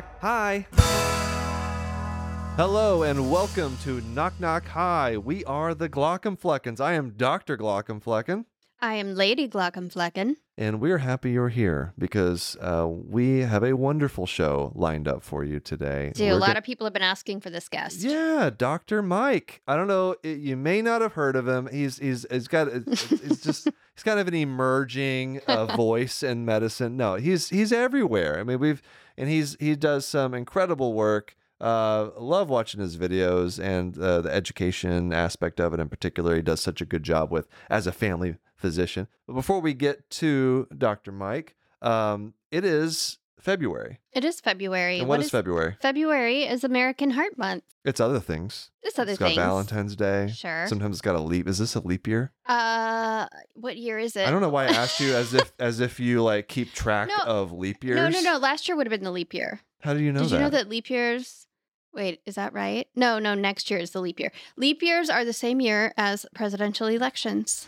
knock. Hi. Hello and welcome to Knock Knock Hi. We are the Glaucomfleckens. I am Dr. Glaucomflecken, I am Lady Glaucomflecken. and we're happy you're here because uh, we have a wonderful show lined up for you today. Do a lot go- of people have been asking for this guest. Yeah, Dr. Mike. I don't know. it- you may not have heard of him. He's he's he's got he's just he's kind of an emerging uh, voice in medicine. No, he's he's everywhere. I mean, we've and he's he does some incredible work. Uh, love watching his videos and uh, the education aspect of it in particular. He does such a good job with as a family physician. But before we get to Dr. Mike, um, it is February. It is February. And what is, is February? February is American Heart Month. It's other things. It's other it's got things. Valentine's Day. Sure. Sometimes it's got a leap. Is this a leap year? Uh, what year is it? I don't know why I asked you as if as if you like keep track No. of leap years. No, no, no. Last year would have been the leap year. How do you know Did that? you know that leap years? Wait, is that right? No, no. Next year is the leap year. Leap years are the same year as presidential elections.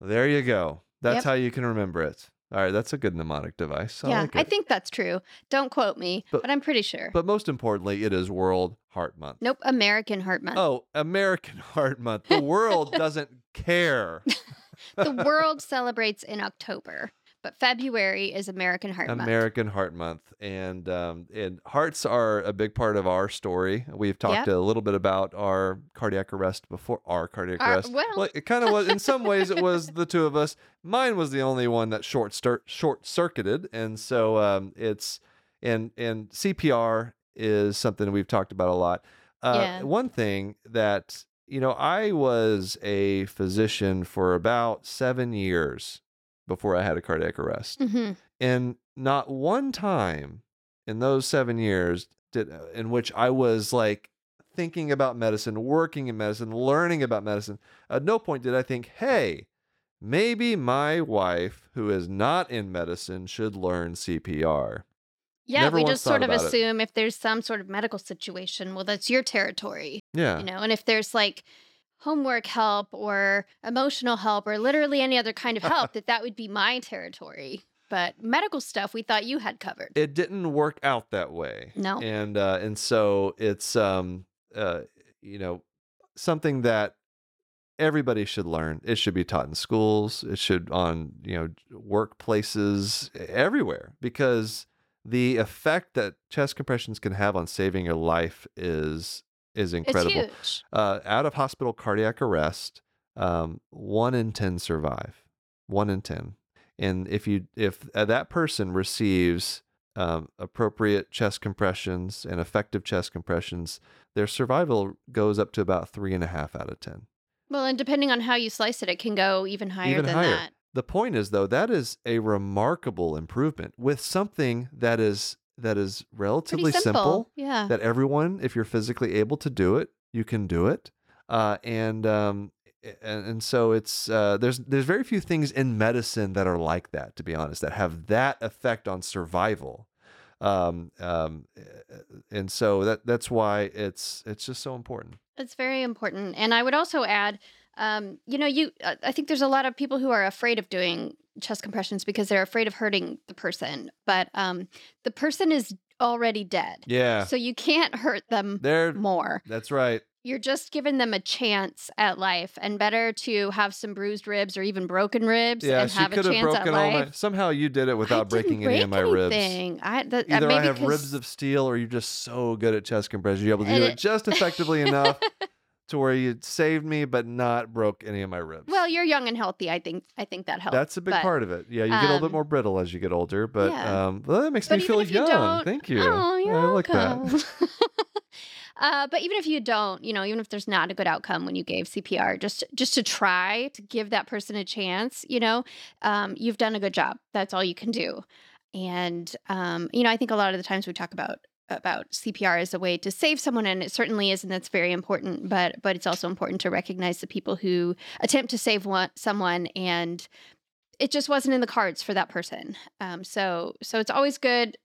There you go. That's Yep. how you can remember it. All right, that's a good mnemonic device. I yeah, like I think that's true. Don't quote me, But- but, I'm pretty sure. But most importantly, it is World Heart Month. nope, American Heart Month. Oh, American Heart Month. The world doesn't care. the world celebrates in October, but February is American Heart Month. American Heart Month, and um, and hearts are a big part of our story. We've talked a little bit about our cardiac arrest before. Our cardiac Our- arrest. well- it kind of was. In some ways, it was the two of us. Mine was the only one that short stir- short circuited, and so um, it's and and CPR is something we've talked about a lot. Uh, Yeah. One thing that you know, I was a physician for about seven years before I had a cardiac arrest. hmm And not one time in those seven years did uh, in which I was like thinking about medicine, working in medicine, learning about medicine. At no point did I think, hey, maybe my wife, who is not in medicine, should learn CPR. Yeah, Never we just sort of about it. assume if there's some sort of medical situation, well, that's your territory, Yeah. you know, and if there's like homework help or emotional help or literally any other kind of help, that that would be my territory. But medical stuff, we thought you had covered. it didn't work out that way. No. And uh, and so it's um uh you know something that everybody should learn. It should be taught in schools. It should on you know workplaces everywhere because the effect that chest compressions can have on saving your life is is incredible. Uh, out of hospital cardiac arrest, um, one in ten survive. One in ten, and if you if uh, that person receives um, appropriate chest compressions and effective chest compressions, their survival goes up to about three and a half out of ten. Well, and depending on how you slice it, it can go even higher Even than higher. that. The point is, though, that is a remarkable improvement with something that is that is relatively simple. simple Yeah. that everyone, if you're physically able to do it, you can do it. Uh, and um, and, and so it's uh, there's there's very few things in medicine that are like that, to be honest, that have that effect on survival. Um, um, and so that that's why it's it's just so important. It's very important. And I would also add, um, you know, you uh, I think there's a lot of people who are afraid of doing chest compressions because they're afraid of hurting the person. But um, the person is already dead. Yeah, So you can't hurt them there. more. That's right. You're just giving them a chance at life and better to have some bruised ribs or even broken ribs Yeah, and she have a could have chance at broken all life. my. Somehow you did it without breaking didn't any of my break ribs. anything. I, uh, Either I have ribs of steel, or you're just so good at chest compression. You're able to do it- it just effectively enough to where you saved me, but not broke any of my ribs. Well, you're young and healthy. I think I think that helps. that's a big but- part of it. Yeah, you get a little bit um, more brittle as you get older, but yeah. um, well, that makes But me feel you young. don't- Thank you. Oh, you're I like welcome. that. uh, but even if you don't, you know, even if there's not a good outcome when you gave CPR, just just to try to give that person a chance, you know, um, you've done a good job. That's all you can do. And um, you know, I think a lot of the times we talk about about CPR as a way to save someone, and it certainly is, and that's very important. But but it's also important to recognize the people who attempt to save one, someone and it just wasn't in the cards for that person. Um, so so it's always good,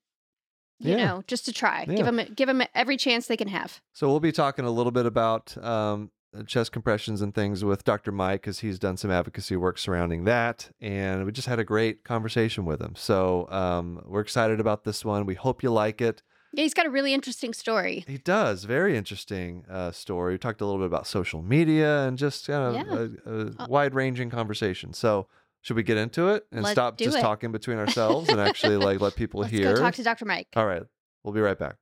you Yeah. know, just to try. Yeah. Give them give them every chance they can have. So we'll be talking a little bit about um, chest compressions and things with Dr. Mike because he's done some advocacy work surrounding that, and we just had a great conversation with him. So um, we're excited about this one. We hope you like it. Yeah, he's got a really interesting story. He does. Very interesting uh, story. We talked a little bit about social media and just kind of Yeah. a, a Uh, wide ranging conversation. So, should we get into it and Let's stop just it. talking between ourselves and actually like let people Let's hear? go talk to Dr. Mike. All right. We'll be right back.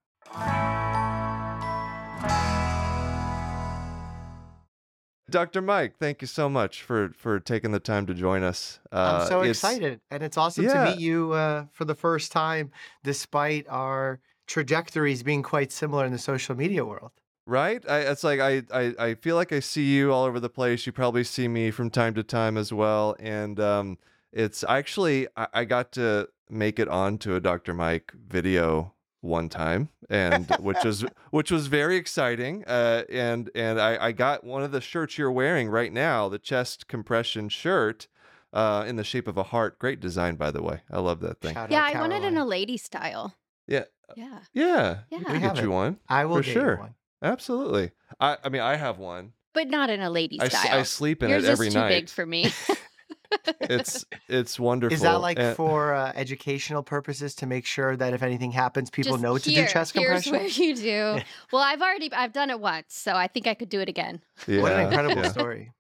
Dr. Mike, thank you so much for for taking the time to join us. Uh, I'm so excited, and it's awesome Yeah. to meet you uh, for the first time, despite our trajectories being quite similar in the social media world. right? I, it's like I, I i feel like i see you all over the place. You probably see me from time to time as well and um it's actually i, I got to make it onto a dr mike video one time and which was which was very exciting uh and and i i got one of the shirts you're wearing right now the chest compression shirt uh in the shape of a heart. Great design by the way. I love that thing. Shout Yeah, I want it in a lady style. yeah Yeah. yeah, Yeah. we We can get you one I will for get sure. you one. absolutely i i mean i have one But not in a lady I, s- style. I sleep in Yours it every is too night big for me. it's it's wonderful. Is that like and- for uh, educational purposes to make sure that if anything happens, people Just know to here, do chest compression? Here's compression? where you do. Well, I've already I've done it once, so I think I could do it again. yeah, what an incredible yeah. story!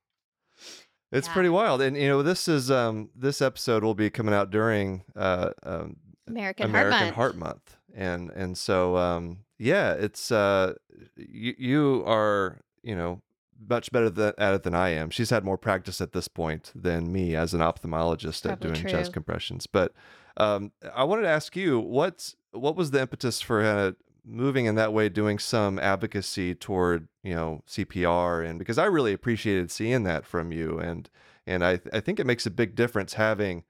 It's Yeah. pretty wild, and you know this is um this episode will be coming out during uh um, American, American Heart Heart Month. And and so um yeah, it's uh you you are you know much better th- at it than I am. She's had more practice at this point than me as an ophthalmologist at Probably doing chest compressions. But um, I wanted to ask you what's what was the impetus for uh, moving in that way, doing some advocacy toward you know CPR, and because I really appreciated seeing that from you, and and I I think it makes a big difference having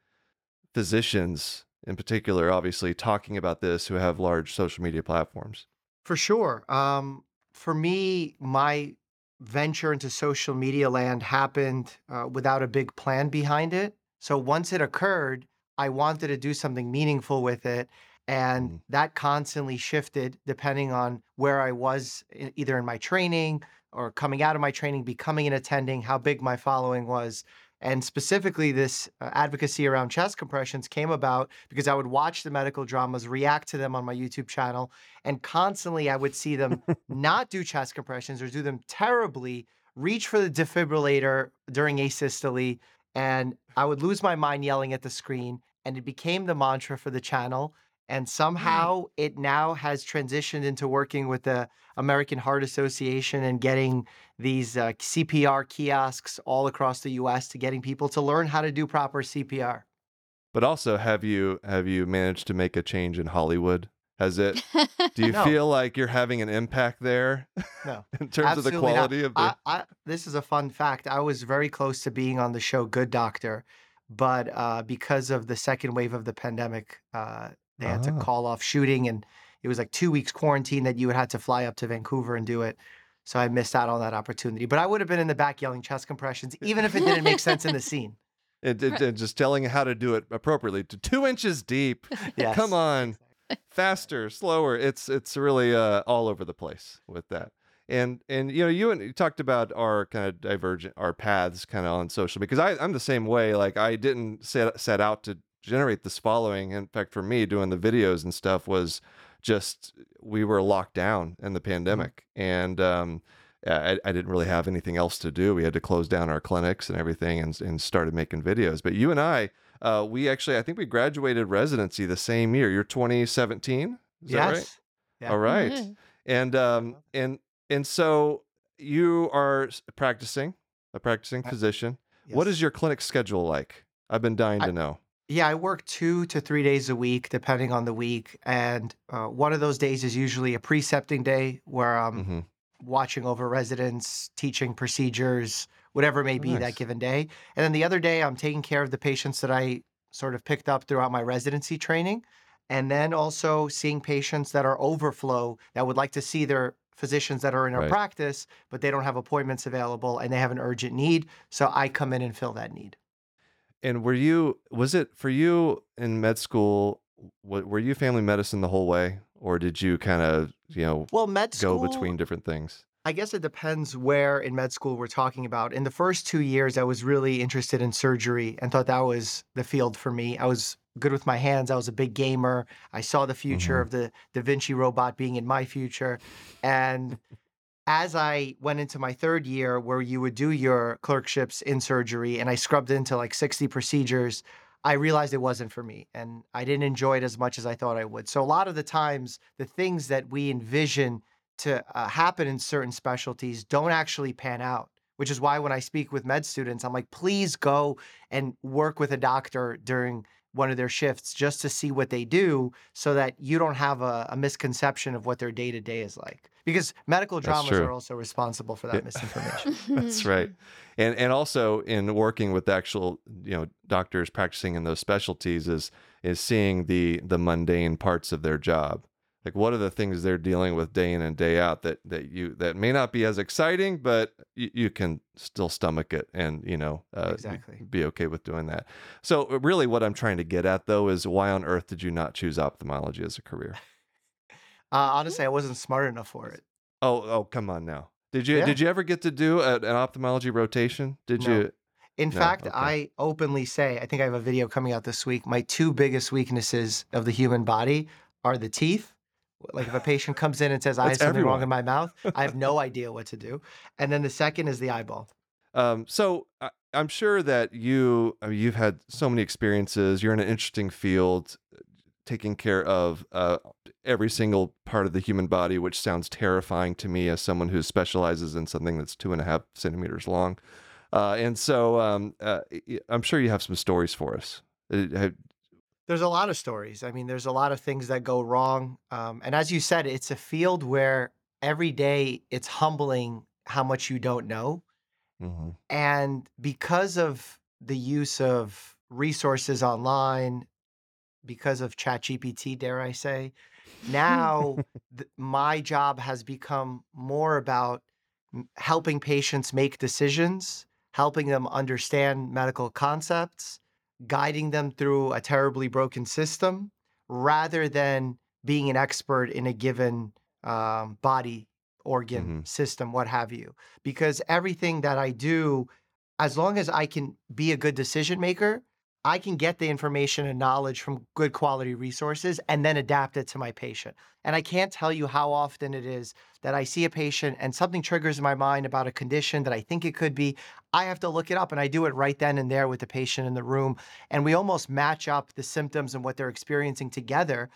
physicians in particular, obviously talking about this who have large social media platforms. For sure. Um, for me, my venture into social media land happened uh, without a big plan behind it. So once it occurred, I wanted to do something meaningful with it. And Mm. that constantly shifted depending on where I was, either in my training or coming out of my training, becoming an attending, how big my following was. And specifically, this uh, advocacy around chest compressions came about because I would watch the medical dramas, react to them on my YouTube channel, and constantly I would see them not do chest compressions or do them terribly, reach for the defibrillator during asystole, and I would lose my mind yelling at the screen. And it became the mantra for the channel. And somehow it now has transitioned into working with the American Heart Association and getting these uh, CPR kiosks all across the US to getting people to learn how to do proper CPR. But also, have you have you managed to make a change in Hollywood? Has it? Do you No. feel like you're having an impact there No. in terms of the Absolutely not. quality of the? I, I, this is a fun fact. I was very close to being on the show Good Doctor, but uh, because of the second wave of the pandemic, uh, they had to Ah. call off shooting, and it was like two weeks quarantine that you would have to fly up to Vancouver and do it. So I missed out on that opportunity. But I would have been in the back yelling chest compressions, even if it didn't make sense in the scene. and, and- and just telling how to do it appropriately to two inches deep. Yes. Come on, faster, slower. It's it's really uh, all over the place with that. And and you know you and you talked about our kind of divergent our paths kind of on social because I I'm the same way. Like I didn't set set out to generate this following. In fact, for me, doing the videos and stuff was just we were locked down in the pandemic, and um, I, I didn't really have anything else to do. We had to close down our clinics and everything, and and started making videos. But you and I, uh, we actually I think we graduated residency the same year. You're 2017. Is that right? yes. Yeah. All right. Mhm. And um and and so you are practicing a practicing I- physician. What yes. is your clinic schedule like? I've been dying I- to know. Yeah, I work two to three days a week, depending on the week. And uh, one of those days is usually a precepting day where I'm hmm watching over residents, teaching procedures, whatever it may be Nice. that given day. And then the other day, I'm taking care of the patients that I sort of picked up throughout my residency training. And then also seeing patients that are overflow that would like to see their physicians that are in our Right. practice, but they don't have appointments available and they have an urgent need. So I come in and fill that need. And were you was it for you in med school? Were you family medicine the whole way, or did you kind of you know Well, med go between different things? I guess it depends where in med school we're talking about. In the first two years, I was really interested in surgery and thought that was the field for me. I was good with my hands. I was a big gamer. I saw the future Mhm. of the Da Vinci robot being in my future. And as I went into my third year, where you would do your clerkships in surgery, and I scrubbed into like 60 procedures, I realized it wasn't for me. And I didn't enjoy it as much as I thought I would. So, a lot of the times, the things that we envision to uh, happen in certain specialties don't actually pan out. Which is why when I speak with med students, I'm like, please go and work with a doctor during one of their shifts just to see what they do so that you don't have a, a misconception of what their day to day is like. Because medical dramas are also responsible for that Yeah. misinformation. That's right. And and also in working with actual, you know, doctors practicing in those specialties is is seeing the the mundane parts of their job. Like what are the things they're dealing with day in and day out that that you that may not be as exciting, but you, you can still stomach it and you know uh, be- Exactly. be okay with doing that. So uh, really, what I'm trying to get at though is why on earth did you not choose ophthalmology as a career? Uh, honestly, I wasn't smart enough for it. Oh oh come on now. Did you Yeah. did you ever get to do a, an ophthalmology rotation? Did No. you? In No, fact, okay. I openly say, I think I have a video coming out this week. My two biggest weaknesses of the human body are the teeth. Like if a patient comes in and says, I have something wrong in my mouth, I have no idea what to do. And then the second is the eyeball. Um, so I, I'm sure that you I mean, you've had so many experiences. You're in an interesting field, uh, taking care of uh, every single part of the human body, which sounds terrifying to me as someone who specializes in something that's two and a half centimeters long. Uh, and so um, uh, I'm sure you have some stories for us. Uh, have- There's a lot of stories. I mean, there's a lot of things that go wrong. Um, and as you said, it's a field where every day it's humbling how much you don't know. Mhm. And because of the use of resources online, because of ChatGPT, dare I say, now th- my job has become more about m- helping patients make decisions, helping them understand medical concepts, guiding them through a terribly broken system, rather than being an expert in a given um, body, organ, Mhm. system, what have you. Because everything that I do, as long as I can be a good decision maker, I can get the information and knowledge from good quality resources and then adapt it to my patient. And I can't tell you how often it is that I see a patient and something triggers in my mind about a condition that I think it could be. I have to look it up and I do it right then and there with the patient in the room. And we almost match up the symptoms and what they're experiencing together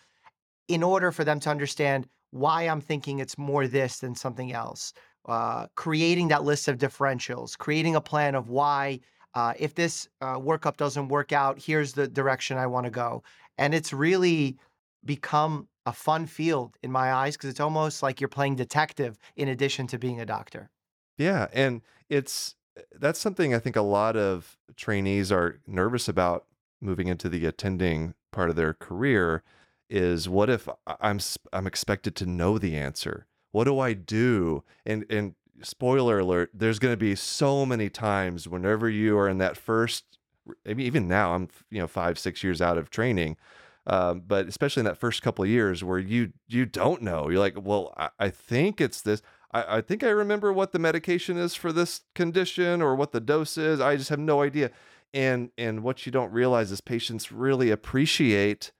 in order for them to understand why I'm thinking it's more this than something else. Uh, creating that list of differentials, creating a plan of why, uh, if this uh, workup doesn't work out, here's the direction I want to go. And it's really become a fun field in my eyes because it's almost like you're playing detective in addition to being a doctor. Yeah, and it's that's something I think a lot of trainees are nervous about moving into the attending part of their career is what if I'm I'm expected to know the answer? What do I do? And and spoiler alert, there's going to be so many times whenever you are in that first even now I'm you know 5 6 years out of training um, but especially in that first couple of years where you you don't know you're like well I, I think it's this I, I think I remember what the medication is for this condition or what the dose is. I just have no idea. And and what you don't realize is patients really appreciate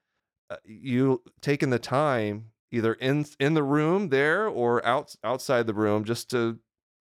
uh, you taking the time either in in the room there or out outside the room just to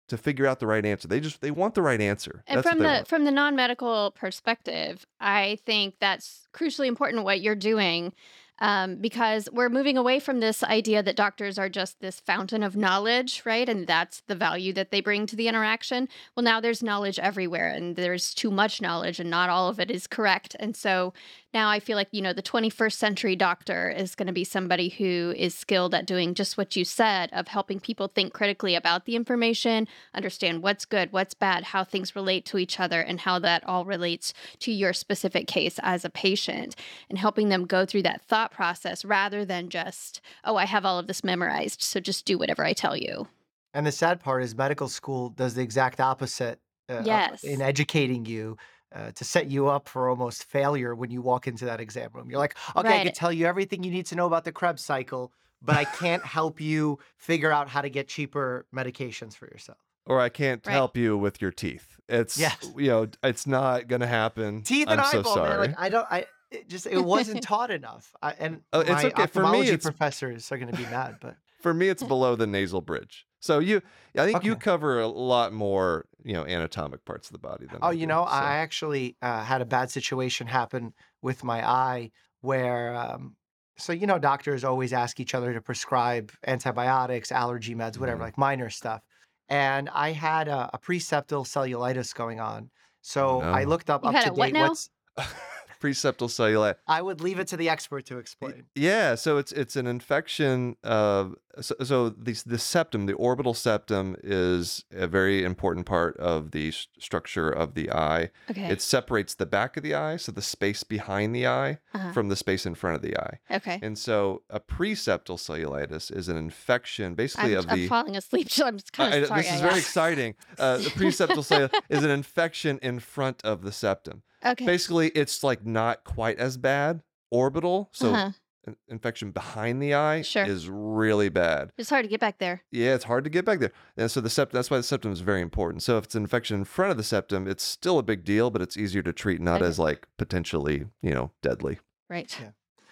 to figure out the right answer. They just they want the right answer. And That's from the want. from the non-medical perspective, I think that's crucially important what you're doing um, because we're moving away from this idea that doctors are just this fountain of knowledge, right? And that's the value that they bring to the interaction. Well, now there's knowledge everywhere, and there's too much knowledge, and not all of it is correct. And so now I feel like you know the 21st century doctor is going to be somebody who is skilled at doing just what you said of helping people think critically about the information, understand what's good, what's bad, how things relate to each other, and how that all relates to your specific case as a patient, and helping them go through that thought process rather than just, oh, I have all of this memorized, so just do whatever I tell you. And the sad part is medical school does the exact opposite uh, Yes. in educating you uh, to set you up for almost failure when you walk into that exam room. You're like, okay, I can tell you everything you need to know about the Krebs cycle, but I can't help you figure out how to get cheaper medications for yourself. Or I can't Right. help you with your teeth. It's Yes. you know, it's not gonna happen. Teeth I'm and so sorry. man. Like I don't, I it just it wasn't taught enough. I, and Oh, it's my okay. For me, ophthalmology it's- professors are going to be mad, but For me, it's below the nasal bridge. So you, I think you cover a lot more, you know, anatomic parts of the body than. Oh, I you do, know, so. I actually uh, had a bad situation happen with my eye where, um, so, you know, doctors always ask each other to prescribe antibiotics, allergy meds, whatever, Mhm. like minor stuff. And I had a, a preseptal cellulitis going on. So I no. looked up You up had to a what date now? what's, Preseptal cellulite. I would leave it to the expert to explain. Yeah, so it's it's an infection of so, so the the septum, the orbital septum is a very important part of the structure of the eye. Okay. It separates the back of the eye, so the space behind the eye Uh-huh. from the space in front of the eye. Okay. And so a preseptal cellulitis is an infection basically I'm, of I'm the falling asleep, so I'm just kind of I- sorry. this is very exciting. Uh, the preseptal cellulitis is an infection in front of the septum. Okay. Basically, it's like not quite as bad orbital. So Uh-huh. An infection behind the eye Sure. is really bad. It's hard to get back there. Yeah, it's hard to get back there. And so the septum that's why the septum is very important. So if it's an infection in front of the septum, it's still a big deal, but it's easier to treat, not Okay. as like potentially, you know, deadly. Right. Yeah.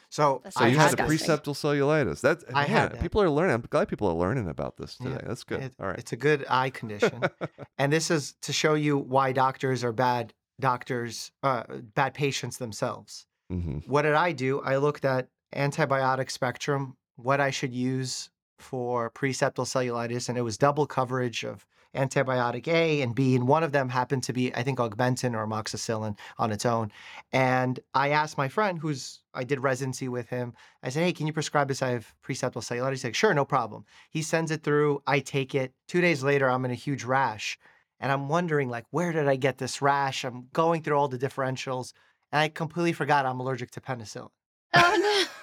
So, So I you had had a disgusting. preseptal cellulitis. That's I man, had that. people are learning. I'm glad people are learning about this Yeah, today. That's good. It- All right. It's a good eye condition. and this is to show you why doctors are bad doctors, uh, bad patients themselves. hmm What did I do? I looked at antibiotic spectrum, what I should use for preseptal cellulitis, and it was double coverage of antibiotic A and B, and one of them happened to be, I think, augmentin or amoxicillin on its own. And I asked my friend, who's I did residency with him. I said, "Hey, can you prescribe this? I have preseptal cellulitis." He's like, "Sure, no problem." He sends it through. I take it. Two days later, I'm in a huge rash, and I'm wondering, like, where did I get this rash? I'm going through all the differentials, and I completely forgot I'm allergic to penicillin. Oh no.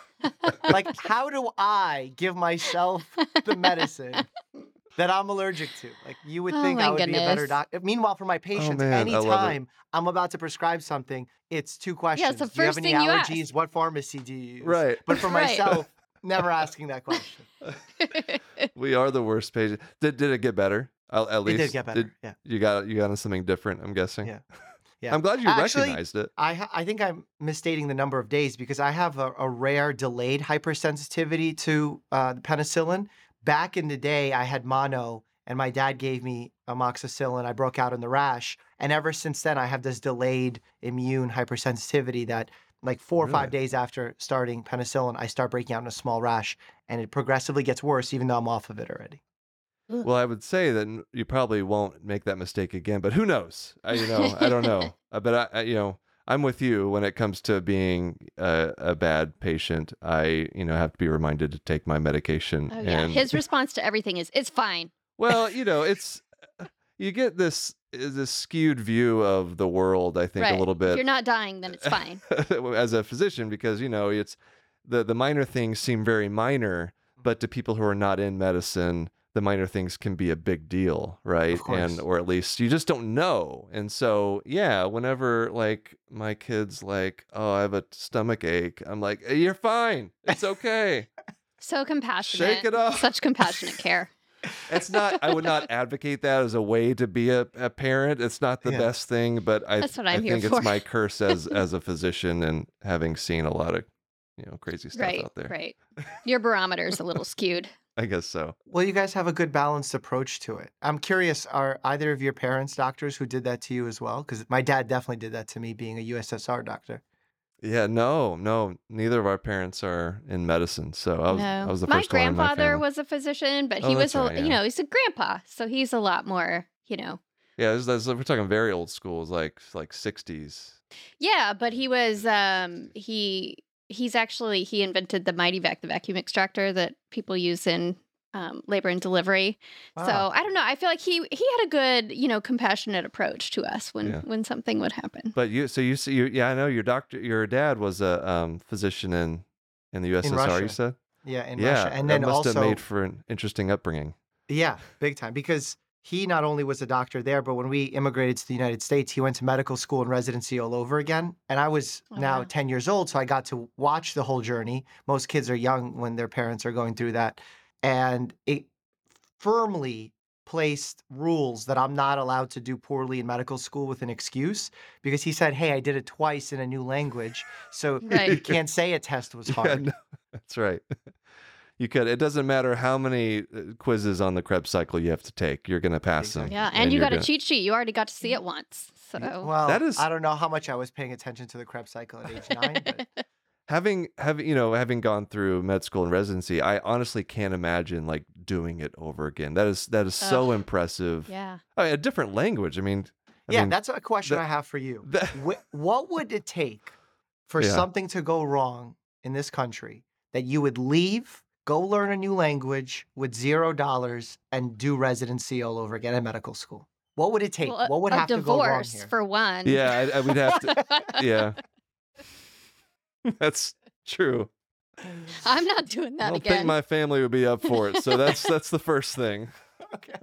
Like, how do I give myself the medicine that I'm allergic to? Like, you would Oh think I my would be a better doctor. Uh, meanwhile, for my oh, patients, man, I anytime I'm about to prescribe something, it's two questions. Yeah, the do you have first any thing you ask. allergies? What pharmacy do you use? Right. But for Right. myself, never asking that question. we are the worst patient. Did did it get better? At, at It least did get better. Did- yeah. you got you got on something different. I'm guessing. Yeah. Yeah. I'm glad you Actually, recognized it. I ha- I think I'm misstating the number of days because I have a, a rare delayed hypersensitivity to uh, the penicillin. Back in the day, I had mono, and my dad gave me amoxicillin. I broke out in the rash, and ever since then, I have this delayed immune hypersensitivity that, like four or five days after starting penicillin, I start breaking out in a small rash, and it progressively gets worse, even though I'm off of it already. Well, I would say that you probably won't make that mistake again, but who knows? I, you know, I don't know. Uh, but I, I, you know, I'm with you when it comes to being a, a bad patient. I, you know, have to be reminded to take my medication. Oh yeah. and His response to everything is it's fine. well, you know, it's you get this this skewed view of the world. I think right. a little bit. If you're not dying, then it's fine. as a physician because you know it's the the minor things seem very minor, but to people who are not in medicine, the minor things can be a big deal, right? And or at least you just don't know. And so yeah, whenever like my kids like, oh, I have a stomach ache, I'm like, "Eh, you're fine, it's okay. So compassionate. Shake it off. Such compassionate care. it's not. I would not advocate that as a way to be a, a parent. It's not the Yeah. best thing, but I I think for. it's my curse as as a physician and having seen a lot of you know crazy stuff Right. out there. Right. Your barometer's a little skewed. I guess so. Well, you guys have a good balanced approach to it. I'm curious, are either of your parents doctors who did that to you as well? Because my dad definitely did that to me being a USSR doctor. Yeah, no, no. Neither of our parents are in medicine, so I was no. I was the my first one in my grandfather was a physician, but Oh, he was a right, you know, he's a grandpa. So he's a lot more, you know. Yeah, we're talking very old schools, like like sixties. Yeah, but he was um he he's actually he invented the Mityvac, the vacuum extractor that people use in um, labor and delivery. So I don't know. I feel like he he had a good, you know, compassionate approach to us when Yeah. when something would happen. But you, so you see, you, yeah, I know your doctor, your dad was a um, physician in in the USSR. Russia. You said, Yeah, in yeah, Russia. And that then must also, have made for an interesting upbringing. yeah, big time. Because he not only was a doctor there, but when we immigrated to the United States, he went to medical school and residency all over again. And I was Oh, now 10 years old, so I got to watch the whole journey. Most kids are young when their parents are going through that. And it firmly placed rules that I'm not allowed to do poorly in medical school with an excuse because he said, Hey, I did it twice in a new language. So you can't say a test was Yeah, hard. no, that's right. You could. It doesn't matter how many uh, quizzes on the Krebs cycle you have to take. You're going to pass them. Yeah, and, you you're got a gonna- cheat sheet. You already got to see it once. So Well, That is- I don't know how much I was paying attention to the Krebs cycle at age nine, but having having you know having gone through med school and residency i honestly can't imagine like doing it over again that is that is so Ugh. impressive yeah. I mean, a different language i mean I yeah, mean, that's a question that- I have for you. that- Wh- what would it take for Yeah. something to go wrong in this country that you would leave, go learn a new language with zero dollars, and do residency all over again at medical school? What would it take? Well, a- what would a have to go wrong here? for one. yeah I, I would have to yeah that's true I'm not doing that again. i don't again. think my family would be up for it so that's that's the first thing okay.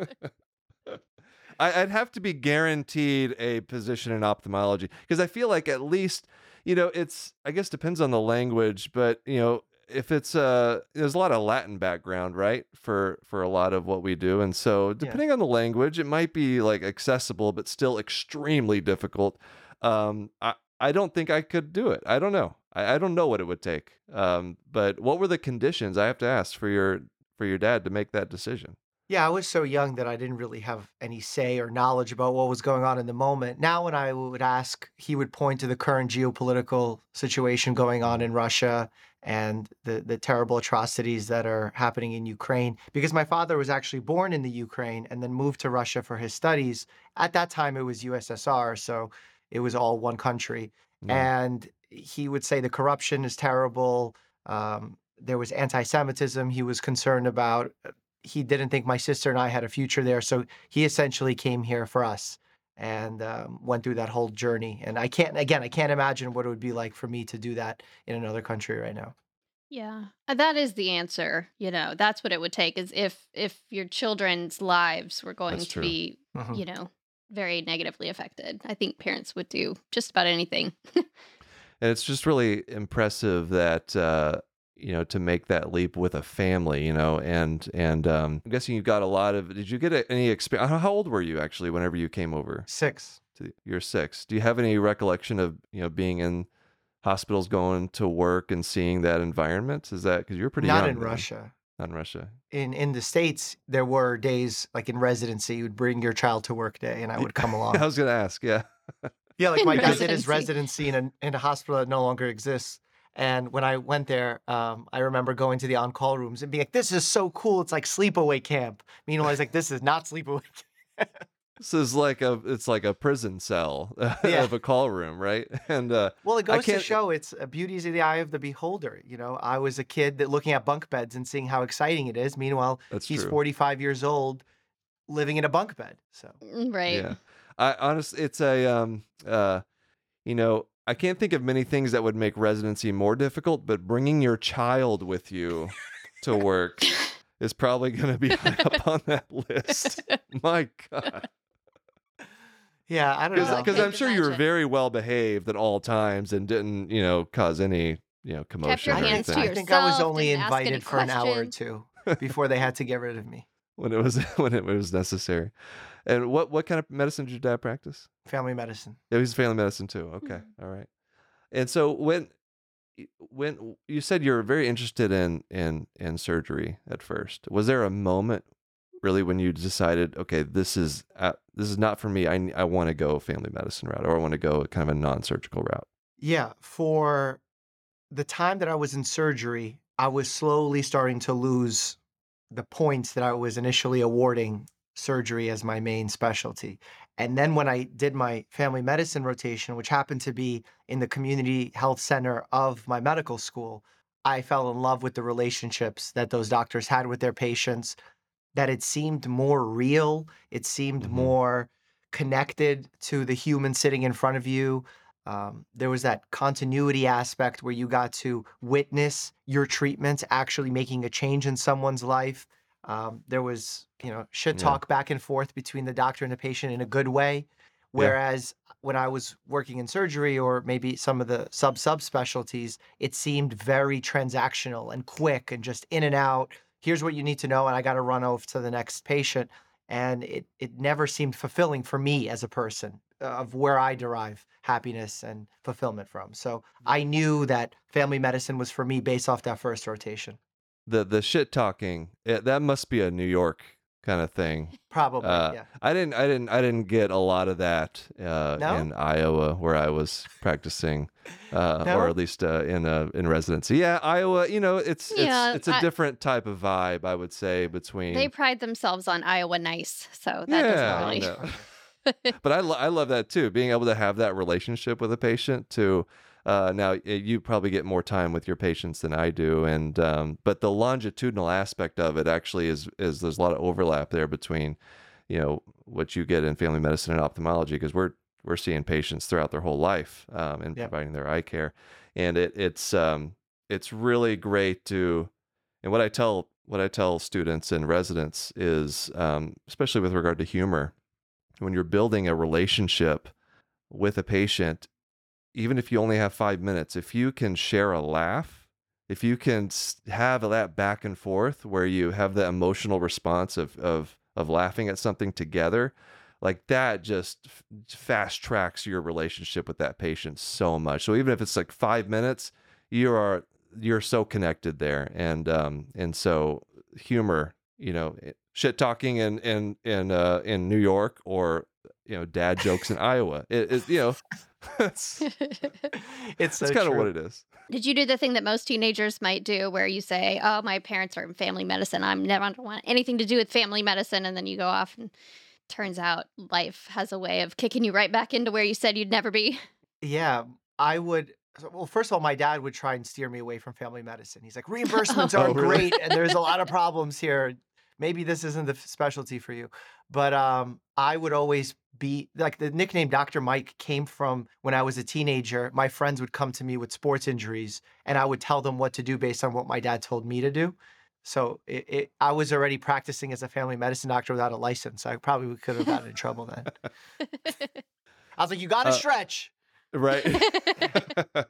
I, I'd have to be guaranteed a position in ophthalmology because I feel like at least, you know, it's I guess depends on the language, but you know, if it's uh there's a lot of Latin background, right? For for a lot of what we do. And so depending on the language, it might be like accessible, but still extremely difficult. Um I, I don't think I could do it. I don't know. I, I don't know what it would take. Um, but what were the conditions I have to ask for your for your dad to make that decision? Yeah, I was so young that I didn't really have any say or knowledge about what was going on in the moment. Now, when I would ask, he would point to the current geopolitical situation going on in Russia and the, the terrible atrocities that are happening in Ukraine. Because my father was actually born in the Ukraine and then moved to Russia for his studies. At that time, it was USSR, so it was all one country. Yeah. And he would say the corruption is terrible. Um, there was anti Semitism he was concerned about he didn't think my sister and I had a future there. So he essentially came here for us and um, went through that whole journey. And I can't, again, I can't imagine what it would be like for me to do that in another country right now. Yeah. Uh, That is the answer. You know, that's what it would take is if if your children's lives were going That's to true. be, Mhm. you know, very negatively affected. I think parents would do just about anything. And it's just really impressive that uh, you know to make that leap with a family, you know, and and um, I'm guessing you got a lot of. Did you get any experience? How old were you actually whenever you came over? Six. To, you're six. Do you have any recollection of you know being in hospitals, going to work, and seeing that environment? Is that because you're pretty Not young in then. Russia. Not in Russia. In in the states, there were days like in residency, you would bring your child to work day, and I would come along. I was gonna ask. Yeah. Yeah, like In my dad did his residency. residency in a in a hospital that no longer exists. And when I went there, um, I remember going to the on-call rooms and being like, "This is so cool! It's like sleepaway camp." Meanwhile, I was like, "This is not sleepaway." camp." This is like a it's like a prison cell Yeah. of a call room, right? And uh, Well, it goes to show it's a beauty's in the eye of the beholder. You know, I was a kid that looking at bunk beds and seeing how exciting it is. Meanwhile, that's he's true. 45 years old, living in a bunk bed. So Mm, right. Yeah. I honestly, it's a, um, uh, you know, I can't think of many things that would make residency more difficult, but bringing your child with you to work is probably going to be high up on that list. My God. yeah, I don't know. Because I I'm sure you were very well behaved at all times and didn't, you know, cause any, you know, commotion your or hands to anything I think I was only didn't ask any invited for an hour or two before they had to get rid of me. when it was when it was necessary. And what what kind of medicine did your dad practice? Family medicine. Yeah, he's family medicine too. Okay, Mhm. all right. And so when when you said you were very interested in in in surgery at first, was there a moment really when you decided, okay, this is uh, this is not for me. I I want to go family medicine route, or I want to go kind of a non surgical route. Yeah, for the time that I was in surgery, I was slowly starting to lose the points that I was initially awarding surgery as my main specialty. And then when I did my family medicine rotation, which happened to be in the community health center of my medical school, I fell in love with the relationships that those doctors had with their patients, that it seemed more real, it seemed Mhm. more connected to the human sitting in front of you. Um, there was that continuity aspect where you got to witness your treatments actually making a change in someone's life. Um, there was, you know, shit Yeah. talk back and forth between the doctor and the patient in a good way. Whereas when I was working in surgery or maybe some of the sub sub specialties, it seemed very transactional and quick and just in and out. Here's what you need to know, and I got to run over to the next patient. And it it never seemed fulfilling for me as a person uh, of where I derive happiness and fulfillment from. So I knew that family medicine was for me based off that first rotation. The the shit talking it, that must be a New York kind of thing. Probably, Uh, yeah. I didn't I didn't I didn't get a lot of that uh, No? in Iowa where I was practicing, uh, No? or at least uh, in uh, in residency. Yeah, Iowa. You know, it's Yeah, it's it's a I- different type of vibe. I would say between. They pride themselves on Iowa nice, so that yeah, doesn't really. no. but I, lo- I love that too. Being able to have that relationship with a patient to uh, now you probably get more time with your patients than I do, and um, but the longitudinal aspect of it actually is is there's a lot of overlap there between you know what you get in family medicine and ophthalmology because we're we're seeing patients throughout their whole life um, and Yep. providing their eye care, and it it's um, it's really great to and what I tell what I tell students and residents is um, especially with regard to humor when you're building a relationship with a patient, even if you only have five minutes, if you can share a laugh, if you can have that back and forth where you have the emotional response of of of laughing at something together, like that just fast tracks your relationship with that patient so much. So even if it's like five minutes, you are you're so connected there, and um and so humor, you know, shit talking in in in uh in New York or you know dad jokes in Iowa. It is you know that's it's so that's kind of what it is. Did you do the thing that most teenagers might do where you say, Oh, my parents are in family medicine. I'm never I don't want anything to do with family medicine. And then you go off and turns out life has a way of kicking you right back into where you said you'd never be. Yeah, I would. Well, first of all, my dad would try and steer me away from family medicine. He's like, oh. reimbursements Oh, aren't really? great, and there's a lot of problems here. Maybe this isn't the specialty for you. But um, I would always be like the nickname Dr. Mike came from when I was a teenager. My friends would come to me with sports injuries, and I would tell them what to do based on what my dad told me to do. So it, it, I was already practicing as a family medicine doctor without a license. I probably could have gotten in trouble then. I was like, "You got to Uh, stretch." Right.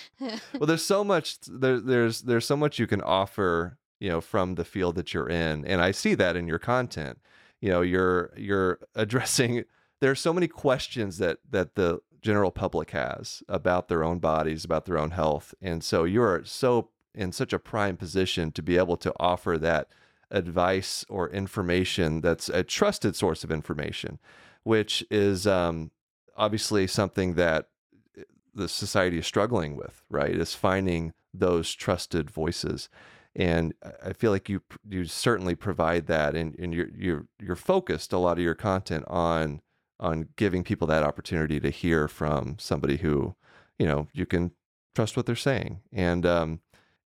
well there's so much there, there's there's so much you can offer you know from the field that you're in and i see that in your content you know you're you're addressing there are so many questions that that the general public has about their own bodies about their own health and so you're so in such a prime position to be able to offer that advice or information that's a trusted source of information which is um, obviously something that the society is struggling with, right? Is finding those trusted voices, and I- I feel like you you certainly provide that, and and you're you're you're focused a lot of your content on on giving people that opportunity to hear from somebody who you know you can trust what they're saying, and um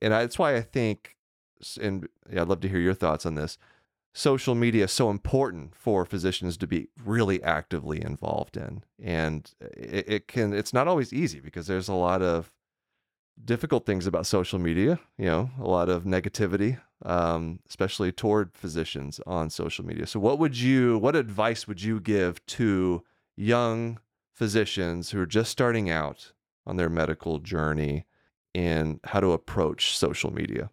and I, that's why I think, and yeah, I'd love to hear your thoughts on this. Social media is so important for physicians to be really actively involved in, and it, it can. It's not always easy because there's a lot of difficult things about social media. You know, a lot of negativity, um, especially toward physicians on social media. So, what would you? What advice would you give to young physicians who are just starting out on their medical journey in how to approach social media?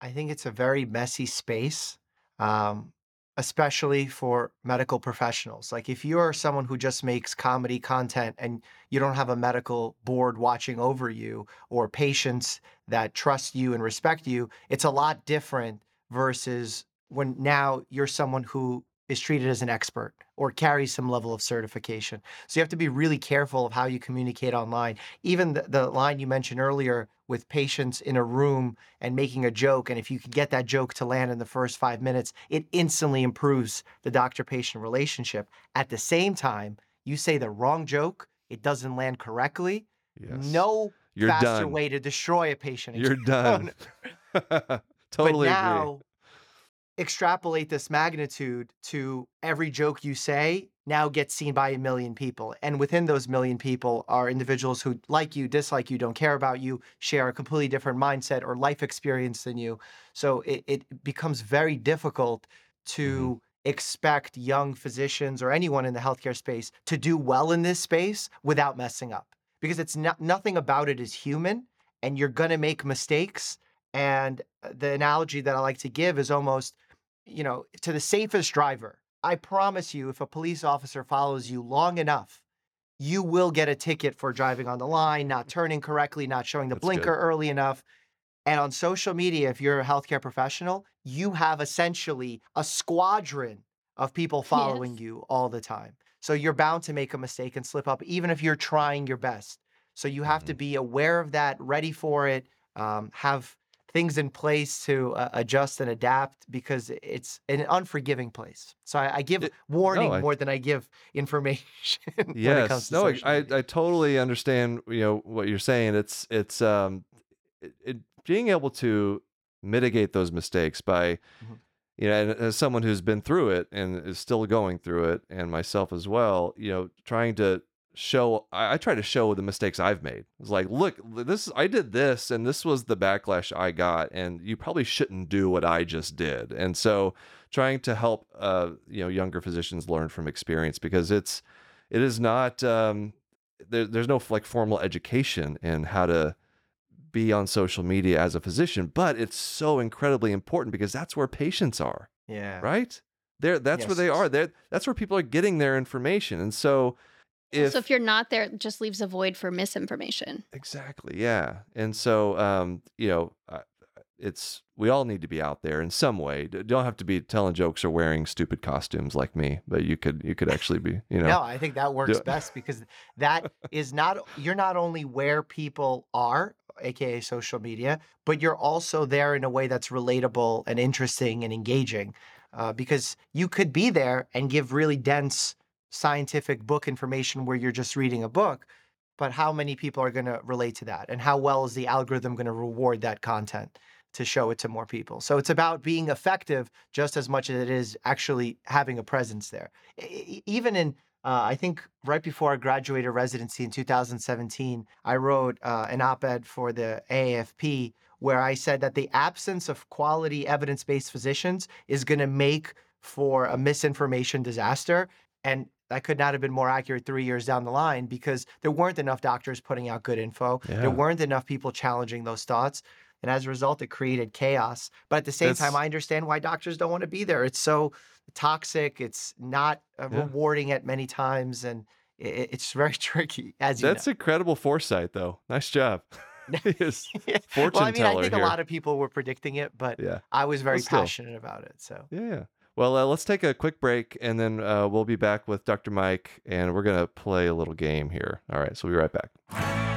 I think it's a very messy space, um, especially for medical professionals. Like if you're someone who just makes comedy content and you don't have a medical board watching over you or patients that trust you and respect you, it's a lot different versus when now you're someone who is treated as an expert or carry some level of certification. So you have to be really careful of how you communicate online. Even the, the line you mentioned earlier with patients in a room and making a joke. And if you can get that joke to land in the first five minutes, it instantly improves the doctor patient relationship. At the same time, you say the wrong joke, it doesn't land correctly. Yes. No you're faster done. way to destroy a patient. You're done. totally but agree. Extrapolate this magnitude to every joke you say now gets seen by a million people. And within those million people are individuals who like you, dislike you, don't care about you, share a completely different mindset or life experience than you. So it, it becomes very difficult to expect young physicians or anyone in the healthcare space to do well in this space without messing up because it's not nothing about it is human and you're going to make mistakes and uh, the analogy that I like to give is almost you know to the safest driver I promise you if a police officer follows you long enough you will get a ticket for driving on the line not turning correctly not showing the That's good. blinker early enough and on social media, if you're a healthcare professional, you have essentially a squadron of people following Yes. you all the time. So you're bound to make a mistake and slip up, even if you're trying your best. So you have to be aware of that, ready for it, um, have things in place to uh, adjust and adapt because it's an unforgiving place. So I, I give It- warning I- more than I give information. when it comes yes to no I, I totally understand you know what you're saying it's it's um it, it, being able to mitigate those mistakes by Mhm. you know and as someone who's been through it and is still going through it and myself as well you know trying to show I, I try to show the mistakes I've made. It's like, look, this I did this and this was the backlash I got, and you probably shouldn't do what I just did. And so trying to help uh, you know, younger physicians learn from experience because it's it is not um there, there's no like formal education in how to be on social media as a physician, but it's so incredibly important because that's where patients are yeah. right? There, that's where Yes. they are. There, that's where people are getting their information. And so, if, so if you're not there, it just leaves a void for misinformation. exactly, yeah. And so, um, you know, uh, it's we all need to be out there in some way. Don't have to be telling jokes or wearing stupid costumes like me, but you could, you could actually be, you know, No, I think that works best because that is not you're not only where people are, aka social media, but you're also there in a way that's relatable and interesting and engaging. Uh, because you could be there and give really dense scientific book information where you're just reading a book, but how many people are going to relate to that, and how well is the algorithm going to reward that content? to show it to more people. So it's about being effective just as much as it is actually having a presence there. Even in, uh, I think right before I graduated residency in 2017, I wrote uh, an op ed for the AAFP where I said that the absence of quality evidence based physicians is going to make for a misinformation disaster. And that could not have been more accurate three years down the line because there weren't enough doctors putting out good info. Yeah. There weren't enough people challenging those thoughts. And as a result, it created chaos. But at the same time, I understand why doctors don't want to be there. It's so toxic. It's not uh, Yeah. rewarding at many times. And i- i- it's very tricky, as you that's incredible foresight, though. Nice job. Know. fortune well, I mean, I think here. a lot of people were predicting it, but yeah. I was very Well, passionate about it. So Yeah, yeah. Well, uh, let's take a quick break and then uh, we'll be back with Dr. Mike and we're going to play a little game here. All right, so we'll be right back.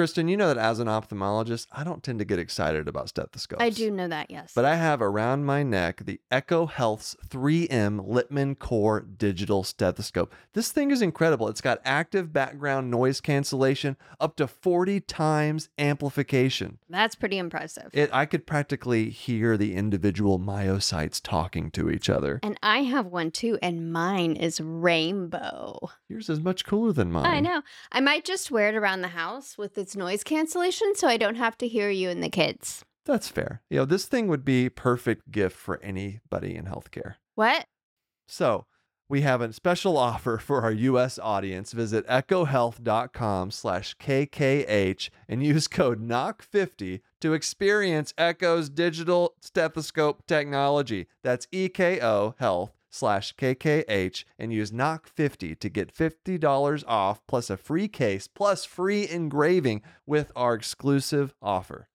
Kristen, you know that as an ophthalmologist, I don't tend to get excited about stethoscopes. I do know that, yes. But I have around my neck the Eko Health's 3M Littmann Core digital stethoscope. This thing is incredible. It's got active background noise cancellation, up to 40 times amplification. That's pretty impressive. It I could practically hear the individual myocytes talking to each other. and I have one too, and mine is rainbow. Yours is much cooler than mine. I know. I might just wear it around the house with its noise cancellation so I don't have to hear you and the kids. That's fair. You know, this thing would be perfect gift for anybody in healthcare. What? So we have a special offer for our U.S. audience. Visit ekohealth.com slash KKH and use code KNOCK50 to experience Eko's digital stethoscope technology. That's EKO Health slash KKH and use KNOCK50 to get $50 off plus a free case plus free engraving with our exclusive offer.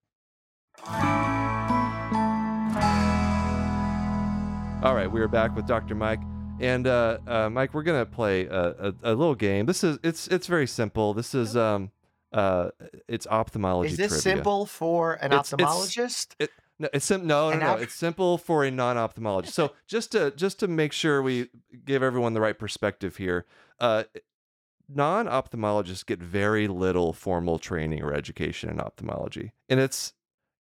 All right, we are back with Dr. Mike. And uh, uh, Mike, we're gonna play a, a, a little game. This is it's it's very simple. This is um uh it's ophthalmology. is this trivia. simple for an It's- it's- ophthalmologist? No, it's sim- no, no, And no. It's simple for a non-ophthalmologist. So just to just to make sure we give everyone the right perspective here, uh, non-ophthalmologists get very little formal training or education in ophthalmology, and it's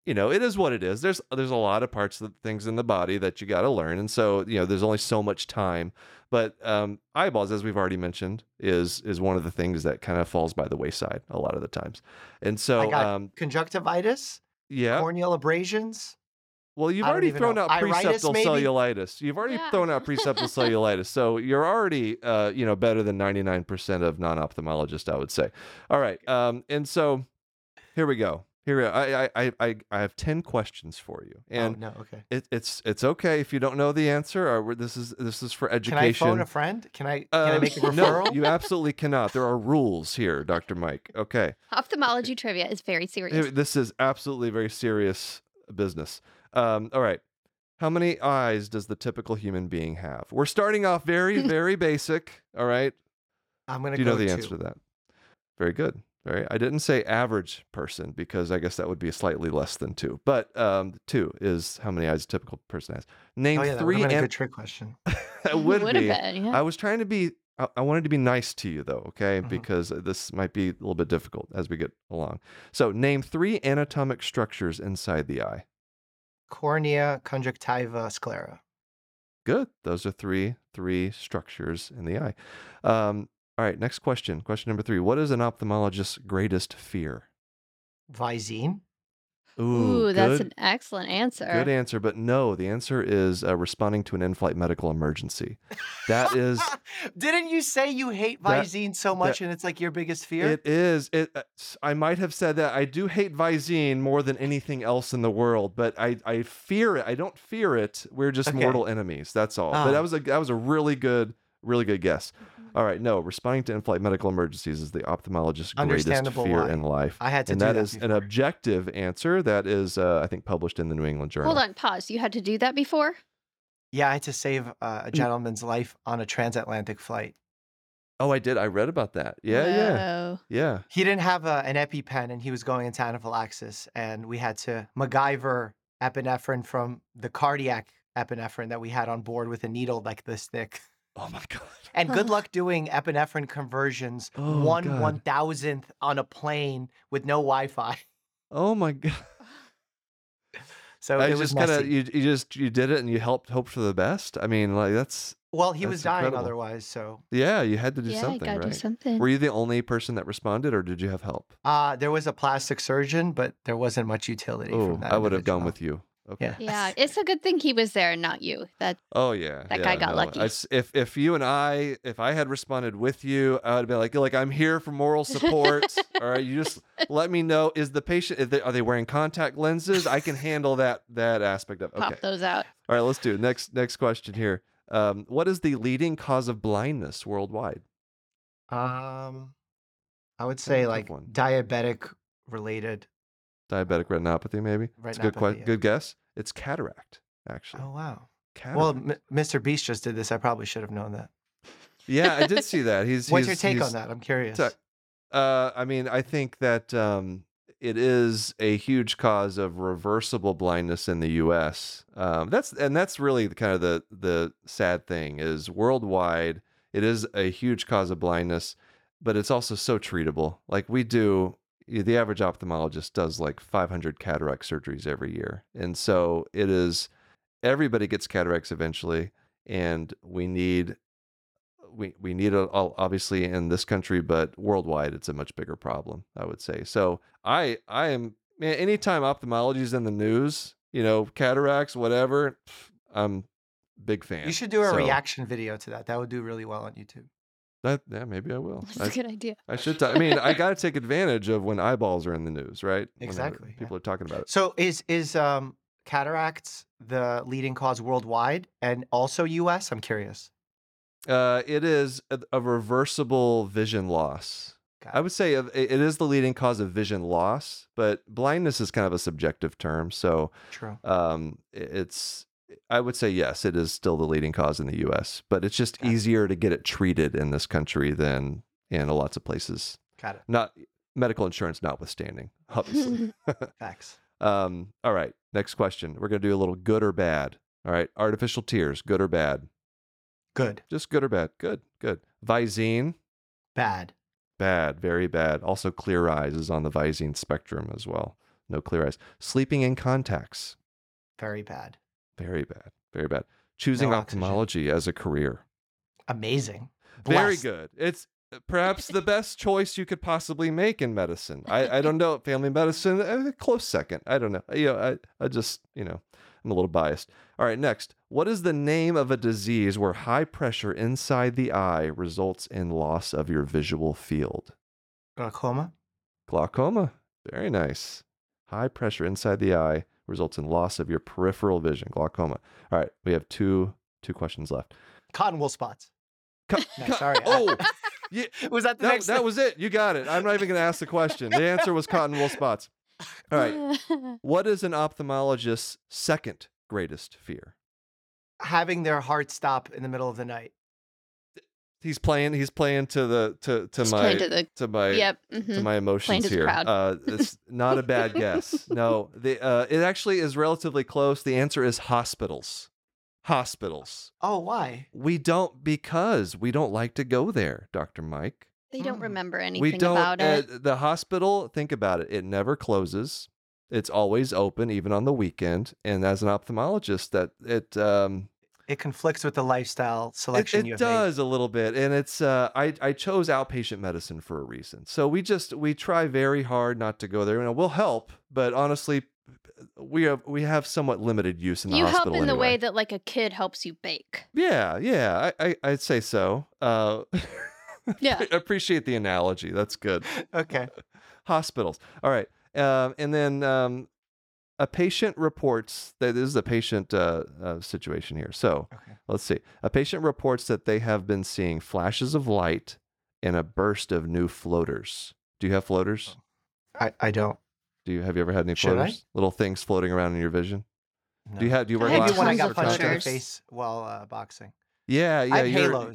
you know, it is what it is. There's there's a lot of parts of things in the body that you got to learn, and so you know, there's only so much time. But um, eyeballs, as we've already mentioned, is is one of the things that kind of falls by the wayside a lot of the times. And I so, got um, conjunctivitis, yeah. corneal abrasions. Well, you've already thrown know. out Iritis, preseptal maybe? cellulitis. You've already Yeah. thrown out preseptal cellulitis, so you're already, uh, you know, better than 99% of non-ophthalmologists, I would say. All right, um, and so here we go. Here we go. I, I, I, I- I have 10 questions for you, and oh no, okay. it, it's it's okay if you don't know the answer. Or this is this is for education. Can. I phone a friend? Can I? Can I Um, make a referral? no, you absolutely cannot. There are rules here, Dr. Mike. Okay. Ophthalmology trivia is very serious. This is absolutely very serious business. Um, all right. How many eyes does the typical human being have? We're starting off very, very basic. All right. I'm gonna Do you go know the two. answer to that? Very good. Very. I didn't say average person because I guess that would be slightly less than two. But um, two is how many eyes a typical person has. Name Oh yeah, that would three. have been a good trick question. it would Would've be. been, yeah. I was trying to be. I I wanted to be nice to you though, okay? Mhm. Because this might be a little bit difficult as we get along. So, name three anatomic structures inside the eye. Cornea, conjunctiva, sclera. Good. Those are three three structures in the eye. Um, all right. Next question. Question number three. What is an ophthalmologist's greatest fear? Visine. Ooh, that's good, an excellent answer. good answer. But no, the answer is uh, responding to an in-flight medical emergency. That is. Didn't you say you hate That- Visine so much and it's like your biggest fear? It is. It. uh, s- I might have said that. I do hate Visine more than anything else in the world, but I, I fear it. I don't fear it. We're just Okay. mortal enemies. That's all. But Oh. that was a that was a really good, really good guess. All right. No, responding to in-flight medical emergencies is the ophthalmologist's greatest Understandable fear why. in life. I had to and do that that is an objective answer that is, uh, I think, published in the New England Journal. Hold on, pause. You had to do that before? Yeah, I had to save uh, Mm. a gentleman's life on a transatlantic flight. Oh, I did. I read about that. Yeah, yeah, yeah. He didn't have a, an EpiPen and he was going into anaphylaxis, and we had to MacGyver epinephrine from the cardiac epinephrine that we had on board with a needle like this thick. Oh my god. And good luck doing epinephrine conversions Oh, one God. one thousandth on a plane with no Wi-Fi. Oh my god. So I it was just kind of you, you just you did it and you helped hope for the best. I mean, like that's well, he was dying incredible. otherwise. So yeah. You had to do yeah, something, you gotta do right? something. Were you the only person that responded, or did you have help? uh, there was a plastic surgeon, but there wasn't much utility. Oh, that I would have gone with you. Okay. Yeah. yeah, it's a good thing he was there and not you. That Oh yeah. That yeah, guy got no. lucky. I s- if if you and I, if I had responded with you, I would be like, like I'm here for moral support. All right, you just let me know. Is the patient? Is they, are they wearing contact lenses? I can handle that that aspect of. pop Okay. those out. All right, let's do it. Next next question here. Um, what is the leading cause of blindness worldwide? Um, I would say like one. diabetic related. Diabetic retinopathy, maybe. It's a good que- yeah. good guess. It's cataract, actually. Oh wow. Cataract. Well, M- Mr. Beast just did this. I probably should have known that. yeah, I did see that. He's. What's your take on that? I'm curious. Uh, I mean, I think that um, it is a huge cause of reversible blindness in the U.S. Um, that's and that's really the kind of the the sad thing is worldwide. It is a huge cause of blindness, but it's also so treatable. Like we do, the average ophthalmologist does like 500 cataract surgeries every year, and so it is. Everybody gets cataracts eventually, and we need we we need it obviously in this country, but worldwide it's a much bigger problem. I would say. So I I am man. Anytime ophthalmology is in the news, you know, cataracts, whatever, I'm big fan. you should do a So, reaction video to that. That would do really well on YouTube. That yeah, maybe I will. That's a I, good idea. I should. ta- I mean, I got to take advantage of when eyeballs are in the news, right? Exactly, yeah. People are talking about it. So is is um cataracts the leading cause worldwide and also U.S.? I'm curious. Uh, it is a, a reversible vision loss. I would say it it is the leading cause of vision loss, but blindness is kind of a subjective term. So True. um, it's I would say yes, it is still the leading cause in the U.S., but it's just Got it. easier to get it treated in this country than in lots of places. Got it. Not medical insurance, notwithstanding, obviously. Facts. um, all right, next question. We're gonna do a little good or bad. All right, artificial tears, good or bad? Good. Just good or bad? Good, good. Visine, Bad. bad, very bad. Also, clear eyes is on the Visine spectrum as well. no clear eyes. Sleeping in contacts, Very bad. Very bad, very bad. Choosing No ophthalmology as a career, Amazing. very good. It's uh, perhaps the best choice you could possibly make in medicine. I, I don't know. Family medicine, a close second. I don't know. You know, I, I just, you know, I'm a little biased. All right, next. What is the name of a disease where high pressure inside the eye results in loss of your visual field? Glaucoma. Glaucoma. Very nice. High pressure inside the eye results in loss of your peripheral vision. Glaucoma. All right, we have two two questions left. Cotton wool spots. Co- No, co- sorry. Oh, yeah, was that the that, next? that was it. You got it. I'm not even going to ask the question. The answer was cotton wool spots. All right. What is an ophthalmologist's second greatest fear? having their heart stop in the middle of the night. He's playing. He's playing to the to to Just my to the to my yep. to mhm. my emotions to here. Uh, it's not a bad guess. No, the uh, it actually is relatively close. The answer is hospitals. Hospitals. Oh, why? We don't because we don't like to go there, Doctor Mike. They don't Mm. remember anything we don't. about it. Uh, the hospital. Think about it. It never closes. It's always open, even on the weekend. And as an ophthalmologist, that it um, It conflicts with the lifestyle It, selection it you have made. does a little bit, and it's uh, I I chose outpatient medicine for a reason. So we just we try very hard not to go there. You know, we'll help, but honestly, we have we have somewhat limited use in the you help hospital in the way that like a kid helps you bake. Yeah, yeah, I, I I'd say so. Uh, Yeah. appreciate the analogy. That's good. Okay. Hospitals. All right, um, and then um, a patient reports that this is a patient uh, uh, situation here. So. Okay. Let's see. A patient reports that they have been seeing flashes of light and a burst of new floaters. Do you have floaters? I, I don't. Do you have you ever had any Should I? floaters? Little things floating around in your vision. No. Do you have do you wear I glasses when I got punched in the face while uh, boxing. Yeah, yeah. I have you're-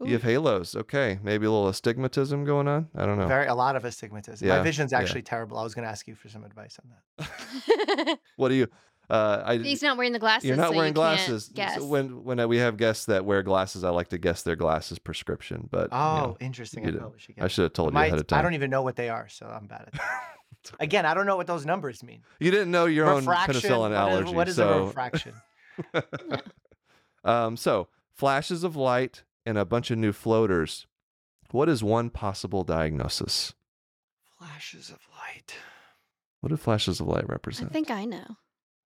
halos. You have halos. Okay, maybe a little astigmatism going on. I don't know. Very a lot of astigmatism. Yeah, My vision's yeah. actually terrible. I was going to ask you for some advice on that. what do you? Uh, I. He's not wearing the glasses. You're not so wearing you glasses. Guess. So when when we have guests that wear glasses, I like to guess their glasses prescription. But you Oh, know, interesting. you I did- should I should have told My- you ahead of time. I don't even know what they are, so I'm bad at that. Okay. Again, I don't know what those numbers mean. You didn't know your own refraction. penicillin what is- allergy. what is so a refraction? um, so flashes of light and a bunch of new floaters. What is one possible diagnosis? Flashes of light. What do flashes of light represent? I think I know.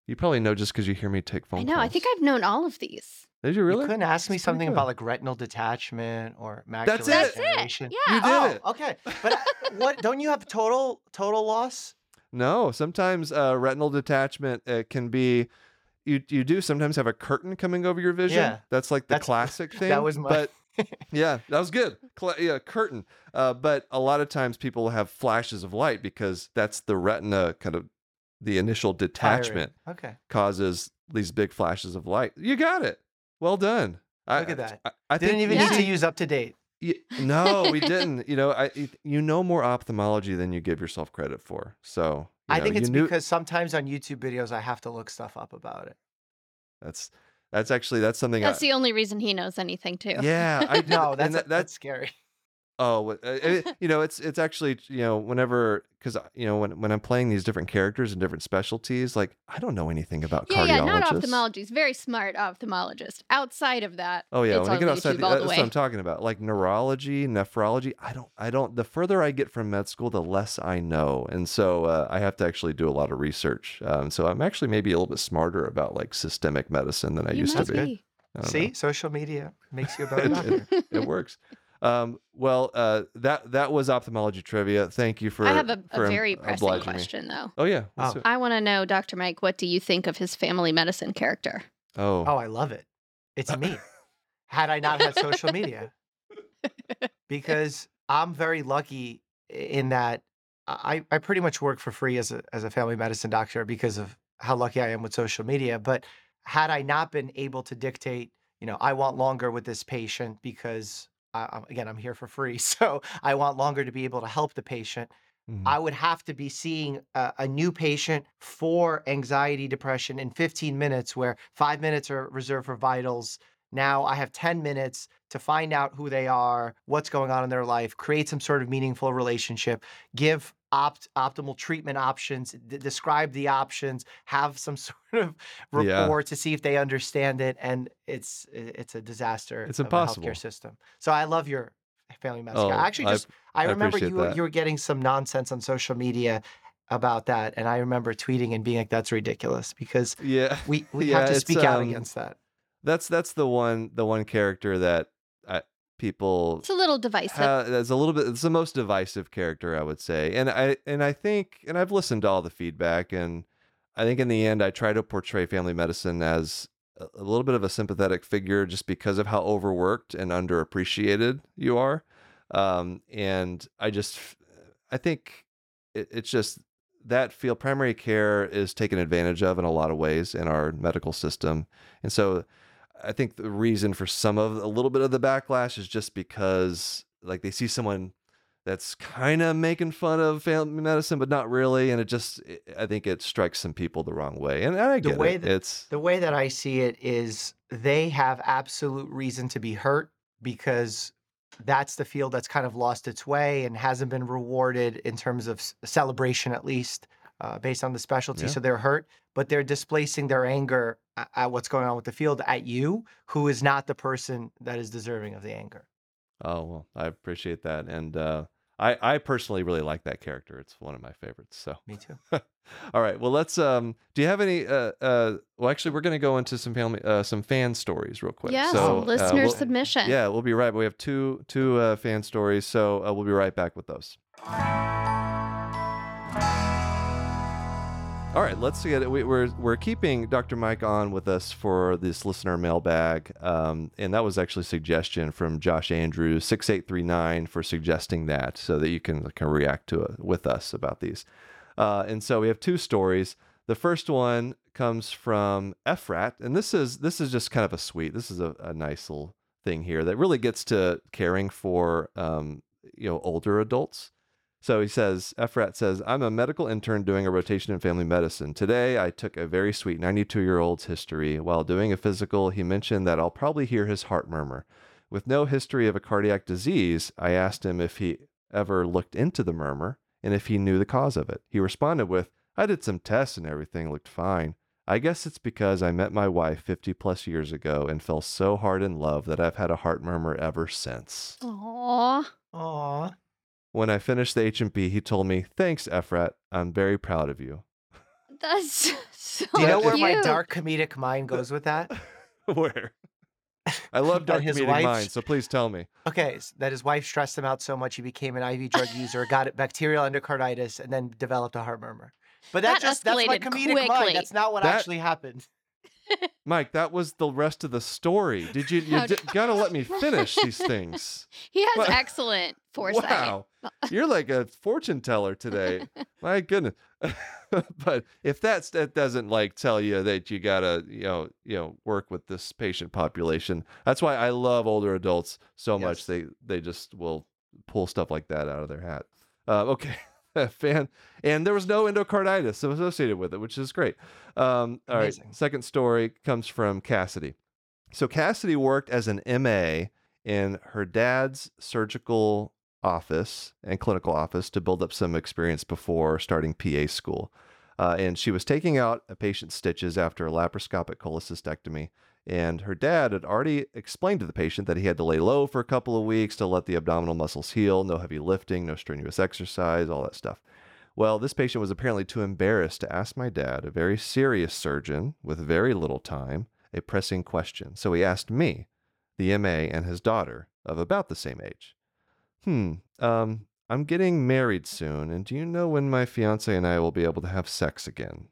you probably know just because you hear me take phone I know. I think. I've known all of these. Did you really? You couldn't ask me That's something about like retinal detachment or macular That's it. That's it. Yeah. You did oh, it. okay. But uh, what? Don't you have total total loss? No, sometimes uh, retinal detachment uh, can be. You you do sometimes have a curtain coming over your vision. Yeah. That's like the That's- classic thing. that was my- But yeah, that was good. Cla yeah, curtain. Uh, but a lot of times people have flashes of light because that's the retina kind of the initial detachment Okay. causes these big flashes of light. You got it. Well done. I, Look at that. I, I Didn't think even you need to use up to date. No, we didn't. You know, I you know more ophthalmology than you give yourself credit for. So you I know, think it's knew- because sometimes on YouTube videos I have to look stuff up about it. that's that's actually that's something. That's I, the only reason he knows anything too. yeah, I know. that's that, that's that's scary. Oh, uh, it- you know, it's it's actually you know whenever because you know when when I'm playing these different characters and different specialties, like I don't know anything about Yeah, yeah, not cardiologists. ophthalmologist. Very smart ophthalmologist. Outside of that, Oh yeah, it's when I get outside, the, all the that's what I'm talking about. Like neurology, nephrology. I don't, I don't. The further I get from med school, the less I know, and so uh, I have to actually do a lot of research. Um, so I'm actually maybe a little bit smarter about like systemic medicine than I you used might to be. be. See, know. social media makes you a better It- doctor. it, it works. Um, well, uh, that that was ophthalmology trivia. Thank you for. I have a, a em- very pressing obliging me. question though. Oh yeah. Oh. I want to know, Dr. Mike, what do you think of his family medicine character? Oh. Oh, I love it. It's me. Had I not had social media, because I'm very lucky in that I, I pretty much work for free as a as a family medicine doctor because of how lucky I am with social media. But had I not been able to dictate, you know, I want longer with this patient because I, again I'm here for free, so I want longer to be able to help the patient. Mhm. I would have to be seeing a, a new patient for anxiety, depression in 15 minutes, where five minutes are reserved for vitals. Now I have 10 minutes to find out who they are, what's going on in their life, create some sort of meaningful relationship, give opt optimal treatment options, d- describe the options, have some sort of Yeah. to see if they understand it, and it's it's a disaster. It's a impossible. healthcare system. So I love your family medicine. Oh, I actually just I, I remember you were, you were getting some nonsense on social media about that, and I remember tweeting and being like, "That's ridiculous," because Yeah. we we Yeah, have to speak out um, against that. That's that's the one the one character that people It's a little divisive. ha- that's a little bit it's the most divisive character I would say. And I and I think and I've listened to all the feedback and I think in the end I try to portray family medicine as a, a little bit of a sympathetic figure just because of how overworked and underappreciated you are. Um and I just I think it, it's just that field primary care is taken advantage of in a lot of ways in our medical system. And so I think the reason for some of a little bit of the backlash is just because like they see someone that's kind of making fun of family medicine, but not really, and it just I think it strikes some people the wrong way, and I The get way it. that- it's The way that I see it is they have absolute reason to be hurt because that's the field that's kind of lost its way and hasn't been rewarded in terms of celebration, at least uh, based on the specialty. Yeah. So they're hurt, but they're displacing their anger at what's going on with the field at you, who is not the person that is deserving of the anger. oh well, I appreciate that, and uh, I I personally really like that character. It's one of my favorites. So Me too. all right, well let's um. Do you have any uh uh? Well, actually, we're gonna go into some family uh some fan stories real quick. yes, So, uh, listener we'll- submission. Yeah, we'll be right. We have two two uh, fan stories, so uh, we'll be right back with those. All right, let's get it. We, we're we're keeping Dr. Mike on with us for this listener mailbag, um, and that was actually a suggestion from Josh Andrews six eight three nine for suggesting that, so that you can of react to it with us about these. Uh, and so we have two stories. The first one comes from Efrat, and this is this is just kind of a sweet. This is a, a nice little thing here that really gets to caring for um, you know older adults. So he says, Efrat says, I'm a medical intern doing a rotation in family medicine. Today, I took a very sweet 92 year old's history. While doing a physical, he mentioned that I'll probably hear his heart murmur. With no history of a cardiac disease, I asked him if he ever looked into the murmur and if he knew the cause of it. He responded with, I did some tests and everything looked fine. I guess it's because I met my wife 50 plus years ago and fell so hard in love that I've had a heart murmur ever since. Aw. Aw. When I finished the H&P, he told me, "Thanks, Efrat. I'm very proud of you." That's so Do you know where where is- my dark comedic mind goes with that? Where? I love dark his comedic wife's- minds, so please tell me. Okay, s- that his wife stressed him out so much he became an IV drug user, got it bacterial endocarditis, and then developed a heart murmur. But That that's just that's my escalated comedic quickly. mind. That's not what That- actually happened. Mike, that was the rest of the story. Did you? You d- gotta let me finish these things. He has excellent foresight. Wow, you're like a fortune teller today. My goodness. but if that's that doesn't like tell you that you gotta you know you know work with this patient population. That's why I love older adults so much. They they just will pull stuff like that out of their hat. Uh, okay. Fan and there was no endocarditis associated with it, which is great. Um, all right, second story comes from Cassidy. So Cassidy worked as an MA in her dad's surgical office and clinical office to build up some experience before starting PA school. Uh, and she was taking out a patient's stitches after a laparoscopic cholecystectomy. And her dad had already explained to the patient that he had to lay low for a couple of weeks to let the abdominal muscles heal, no heavy lifting, no strenuous exercise, all that stuff. Well, this patient was apparently too embarrassed to ask my dad, a very serious surgeon with very little time, a pressing question. So he asked me, the MA, and his daughter, of about the same age. Hmm, um, I'm getting married soon, and do you know when my fiance and I will be able to have sex again?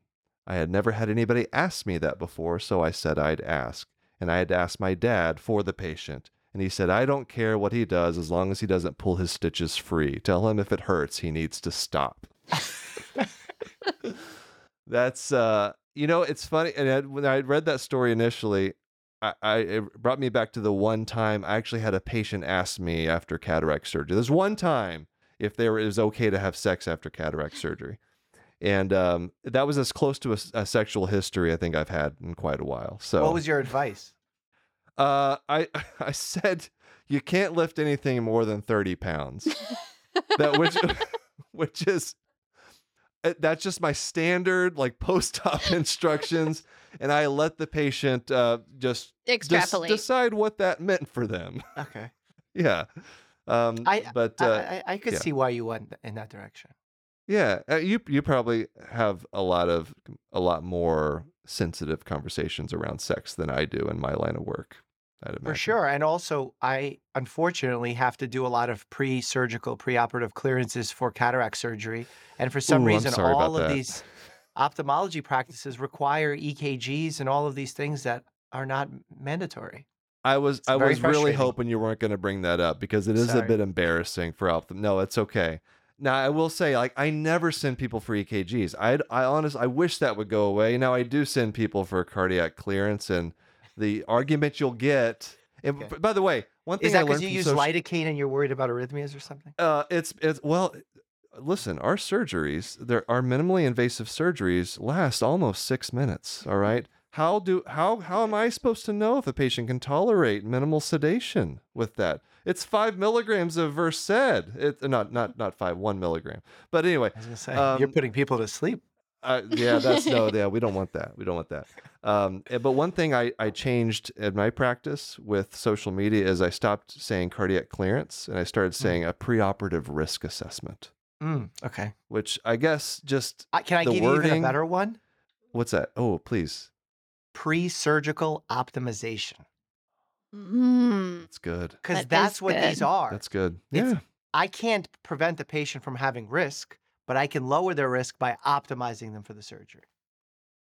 I had never had anybody ask me that before, so I said I'd ask. And I had to ask my dad for the patient. And he said, I don't care what he does as long as he doesn't pull his stitches free. Tell him if it hurts, he needs to stop. That's uh you know it's funny and I, when I read that story initially I, I it brought me back to the one time I actually had a patient ask me after cataract surgery. There's one time if there is okay to have sex after cataract surgery, and um, that was as close to a sexual history I think I've had in quite a while. So What was your advice? uh, I I said you can't lift anything more than thirty pounds. that which which is uh, that's just my standard like post-op instructions, and I let the patient uh, just des- Extrapolate. decide what that meant for them. Okay. yeah, um, I but I, uh, I, I could yeah. see why you went in that direction. Yeah, uh, you you probably have a lot of a lot more sensitive conversations around sex than I do in my line of work. For sure. And also, I unfortunately have to do a lot of pre surgical, preoperative clearances for cataract surgery. And for some Ooh, reason, all of that. these ophthalmology practices require EKGs and all of these things that are not mandatory. I was It's I was really hoping you weren't going to bring that up because it is a bit embarrassing for ophthalm. No, it's okay. Now I will say, like, I never send people for EKGs. I I honest I wish that would go away. Now I do send people for cardiac clearance, and the argument you'll get. And Okay. by the way, one thing Is that because you use social- lidocaine and you're worried about arrhythmias or something? uh, it's it's well, listen, our surgeries, there our minimally invasive surgeries last almost six minutes. All right. How do how how am I supposed to know if a patient can tolerate minimal sedation with that? It's five milligrams of Versed. It not not not five, one milligram. But anyway, I was going to say, you're Um, putting people to sleep. uh, yeah, that's no, yeah, we don't want that. We don't want that. Um, eh, but one thing I, I changed in my practice with social media is I stopped saying cardiac clearance and I started saying a preoperative risk assessment, Mm, okay. which I guess just I, can I give you even a better one? what's that? Oh, please, Pre surgical optimization. Mm. that's good. Because That is that's what these are. That's good. It's- Yeah, I can't prevent the patient from having risk, but I can lower their risk by optimizing them for the surgery.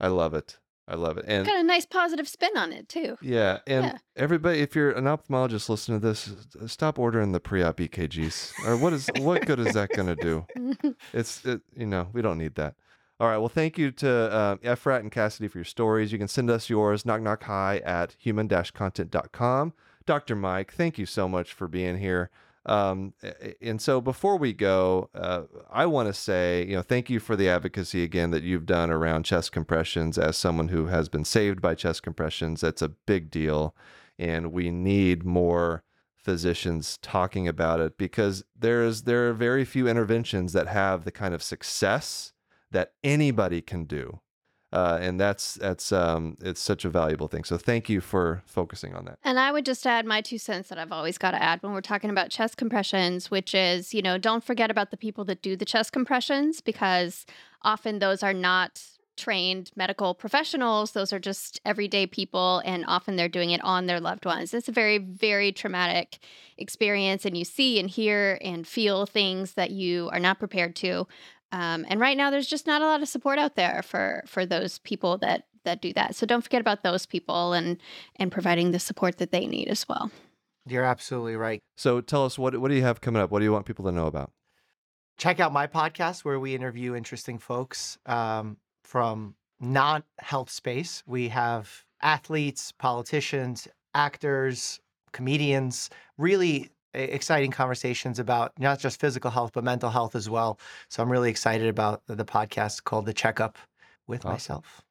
I love it. I love it. And Got a nice positive spin on it too. yeah, and Yeah. everybody, if you're an ophthalmologist listening to this, stop ordering the pre-op EKGs. Or what is what good is that going to do? It's it, you know we don't need that. All right. Well, thank you to uh, Efrat and Cassidy for your stories. You can send us yours knock knock hi at human-content.com. Dr. Mike, thank you so much for being here. Um, and so before we go, uh, I want to say, you know, thank you for the advocacy again that you've done around chest compressions. As someone who has been saved by chest compressions, that's a big deal, and we need more physicians talking about it because there's there are very few interventions that have the kind of success that anybody can do. Uh, and that's that's um, it's such a valuable thing. So thank you for focusing on that. And I would just add my two cents that I've always got to add when we're talking about chest compressions, which is, you know, don't forget about the people that do the chest compressions because often those are not trained medical professionals. Those are just everyday people, and often they're doing it on their loved ones. It's a very, very traumatic experience, and you see and hear and feel things that you are not prepared to. Um, and right now, there's just not a lot of support out there for for those people that that do that. So don't forget about those people and and providing the support that they need as well. You're absolutely right. So tell us what what do you have coming up? What do you want people to know about? Check out my podcast where we interview interesting folks um, from non health space. We have athletes, politicians, actors, comedians, really exciting conversations about not just physical health, but mental health as well. So I'm really excited about the, the podcast called The Checkup with Awesome. myself.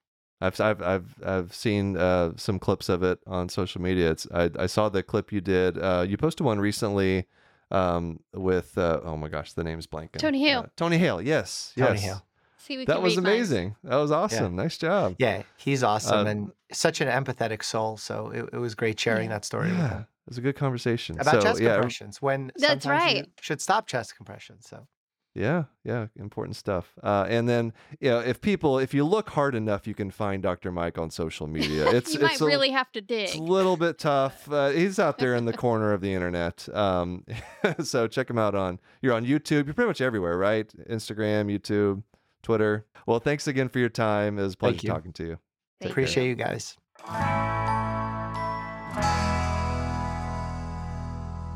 I've I've I've I've seen uh, some clips of it on social media. It's I, I saw the clip you did. Uh, you posted one recently um, with uh, oh my gosh, the name's blanking. Tony Hale. Uh, Tony Hale. Yes. Tony yes. Hale. See, we That can was read minds. amazing. That was awesome. Nice job. Yeah, he's awesome Uh, and such an empathetic soul. So it, it was great sharing Yeah. that story with Yeah, him. It was a good conversation. about so, chest yeah, compressions when That's sometimes you right. should stop chest compressions. So Yeah, yeah, important stuff. Uh, and then, you know, if people, if you look hard enough, you can find Dr. Mike on social media. It's you it's might a, really have to dig. it's a little bit tough. Uh, he's out there in the corner of the internet. Um, so check him out on. You're on YouTube. You're pretty much everywhere, right? Instagram, YouTube, Twitter. Well, thanks again for your time. It was a pleasure you. talking to you. Thank you. appreciate you guys.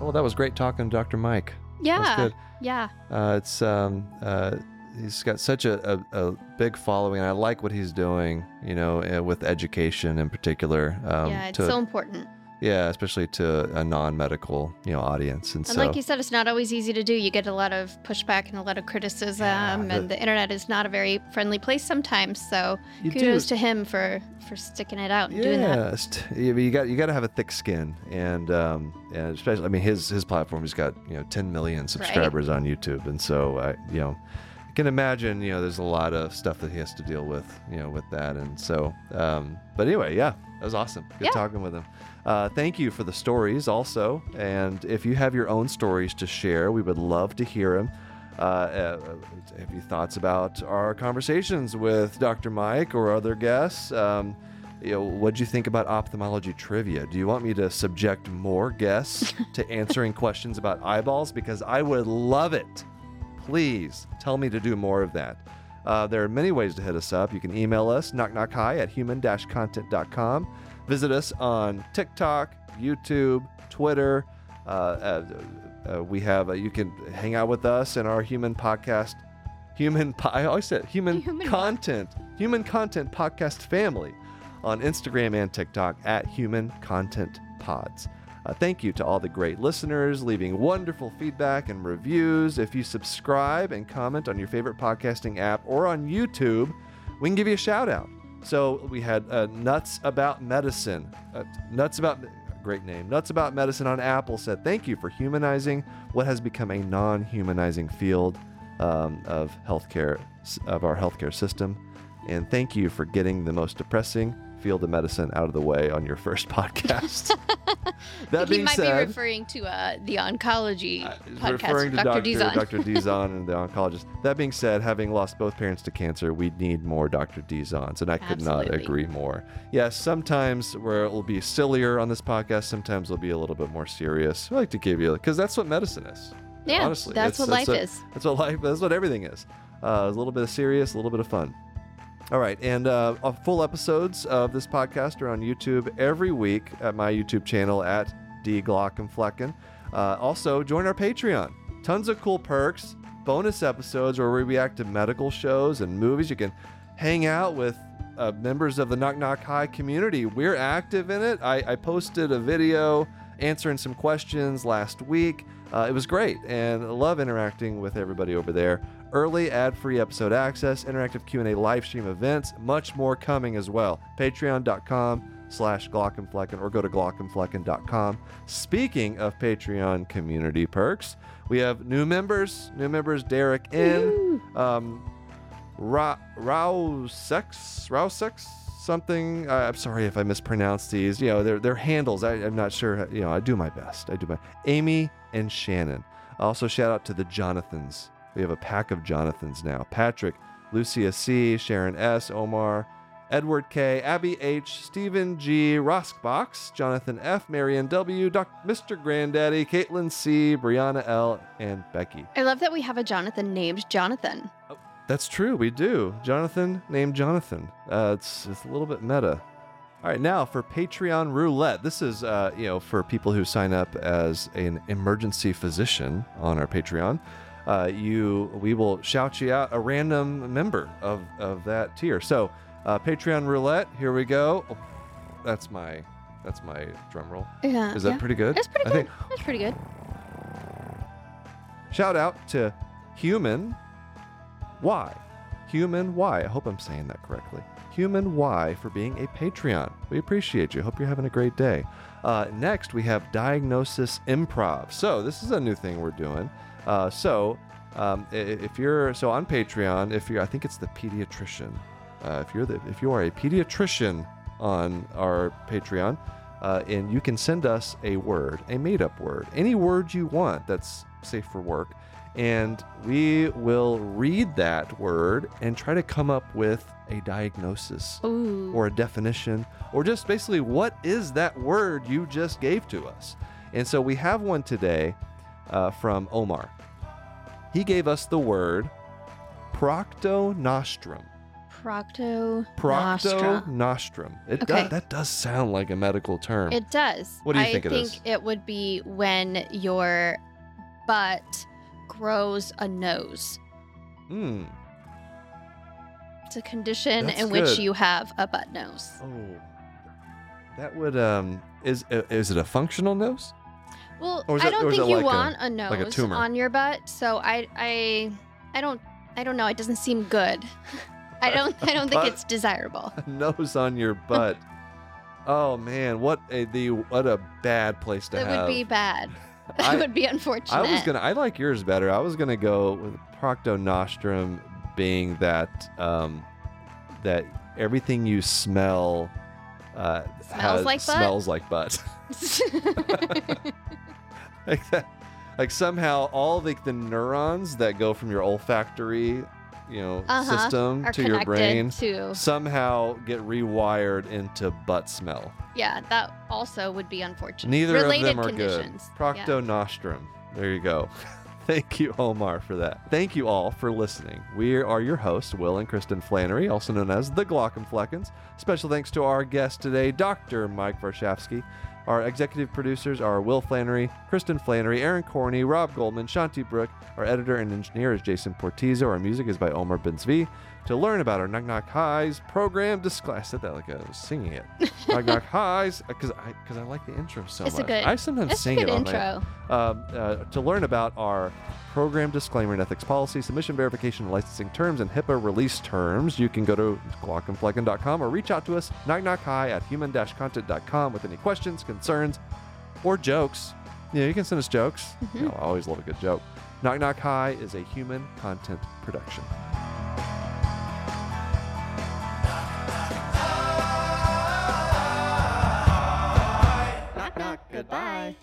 Well, that was great talking to Dr. Mike. Yeah, yeah. Uh, it's um, uh, he's got such a, a, a big following. I like what he's doing. You know, uh, with education in particular. Um, yeah, it's to, so important. Yeah, especially to a non-medical you know audience. And, And so like you said, it's not always easy to do. You get a lot of pushback and a lot of criticism, Yeah, the- and the internet is not a very friendly place sometimes. So kudos do. to him for for sticking it out and doing that. Yeah, st- you got you got to have a thick skin, and um, and especially I mean his his platform, he's got you know 10 million subscribers on YouTube, and so I you know can imagine, you know, there's a lot of stuff that he has to deal with, you know, with that. And so, um, but anyway, yeah, that was awesome. Good Yeah. talking with him. Uh, thank you for the stories also. And if you have your own stories to share, we would love to hear them. Uh, uh, have you thoughts about our conversations with Dr. Mike or other guests? Um, you know, what do you think about ophthalmology trivia? Do you want me to subject more guests to answering questions about eyeballs? Because I would love it. Please tell me to do more of that. Uh, there are many ways to hit us up. You can email us, knockknockhi at human-content.com. Visit us on TikTok, YouTube, Twitter. Uh, uh, uh, we have, uh, you can hang out with us in our human podcast, human, po- I always said human, Human content, human content podcast family on Instagram and TikTok at human content pods. Uh, thank you to all the great listeners leaving wonderful feedback and reviews. If you subscribe and comment on your favorite podcasting app or on YouTube, we can give you a shout out. So we had uh, Nuts About Medicine. Uh, Nuts About, great name. Nuts About Medicine on Apple said, Thank you for humanizing what has become a non humanizing field um, of healthcare, of our healthcare system. And thank you for getting the most depressing field of medicine out of the way on your first podcast. that he being might said, be referring to uh, the oncology uh, podcast referring to Dr. Dizon. Dr. Dizon and the oncologist. That being said, having lost both parents to cancer, we need more Dr. Dizons, and I could not agree more. Yes, sometimes where it will be sillier on this podcast, sometimes it'll be a little bit more serious. I like to give you because that's what medicine is. yeah, honestly, that's what that's life what- is. That's what life. Is that's what everything is. Uh, a little bit of serious, a little bit of fun. All right, and uh, full episodes of this podcast are on YouTube every week at my YouTube channel at D Glaucomflecken. Uh, also, join our Patreon. Tons of cool perks, bonus episodes where we react to medical shows and movies. You can hang out with uh, members of the Knock Knock Hi community. We're active in it. I, I posted a video answering some questions last week. Uh, it was great, and I love interacting with everybody over there. Early ad-free episode access, interactive Q&A live stream events, much more coming as well. Patreon.com slash Glaucomflecken or go to Glaucomflecken.com. Speaking of Patreon community perks, we have new members. New members, Derek N. Um, Ra- Rausex, Rausex, something. Uh, I'm sorry if I mispronounced these. You know, their their handles. I, I'm not sure. You know, I do my best. I do my. Amy and Shannon. Also, shout out to the Jonathans. We have a pack of Jonathans now. Patrick, Lucia C, Sharon S, Omar, Edward K, Abby H, Stephen G, Roskbox, Jonathan F, Marion W, Doc, Mr. Granddaddy, Caitlin C, Brianna L, and Becky. I love that we have a Jonathan named Jonathan. That's true. We do. Jonathan named Jonathan. Uh, it's, it's a little bit meta. All right, now for Patreon roulette. This is, uh, you know, for people who sign up as an emergency physician on our Patreon. Uh, you, we will shout you out a random member of of that tier. So, uh, Patreon roulette. Here we go. Oh, that's my, that's my drum roll. Yeah, Is that yeah. pretty good? That's pretty I good. think That's pretty good. Shout out to Human Y. Human Y. I hope I'm saying that correctly. Human Y for being a Patreon. We appreciate you. Hope you're having a great day. Uh, next, we have Diagnosis Improv. So, this is a new thing we're doing. Uh, so, um, if you're so on Patreon, if you're, I think it's the pediatrician. Uh, if you're the, if you are a pediatrician on our Patreon, uh, and you can send us a word, a made-up word, any word you want that's safe for work, and we will read that word and try to come up with a diagnosis Ooh. or a definition or just basically what is that word you just gave to us. And so we have one today uh, from Omar. He gave us the word proctonostrum. Procto. Procto nostrum. It Okay. does, that does sound like a medical term. It does. What do you I think it think is? it would be when your butt grows a nose. Hmm. It's a condition That's in which you have a butt nose. Oh, that would um is uh, is it a functional nose? Well, I don't think you like want a, nose like a on your butt, so I I I don't I don't know. It doesn't seem good. I don't I don't think it's desirable. A nose on your butt. oh man, what a the what a bad place to That have. would be bad. That I- would be unfortunate. I was gonna. I like yours better. I was gonna go with procto nostrum being that um, that everything you smell uh, Smells has- like butt? smells like butt. like that, like somehow all the, the neurons that go from your olfactory, you know, Uh-huh, system to your brain to somehow get rewired into butt smell. yeah. That also would be unfortunate. Neither Related of them are conditions. good. Procto nostrum. There you go. Thank you, Omar, for that. Thank you all for listening. We are your hosts, Will and Kristen Flannery, also known as the Glaucomfleckens. Special thanks to our guest today, Dr. Mike Varshavski. Our executive producers are Will Flannery, Kristen Flannery, Aaron Corney, Rob Goldman, Shanti Brook. Our editor and engineer is Jason Portizo. Our music is by Omar Benzvi. To learn about our Knock Knock Hi's program, disclaimer. I said that like I was singing it. Knock Knock Hi's, because I because I like the intro so It's a much. good- I sometimes It's a sing good it on my intro. um, uh, to learn about our program disclaimer and ethics policy, submission verification, and licensing terms, and HIPAA release terms, you can go to glaucomflecken.com or reach out to us, knock knock hi at human-content.com with any questions, concerns, or jokes. Yeah, you can send us jokes. Mhm. You know, I always love a good joke. Knock Knock Hi is a human content production. Goodbye.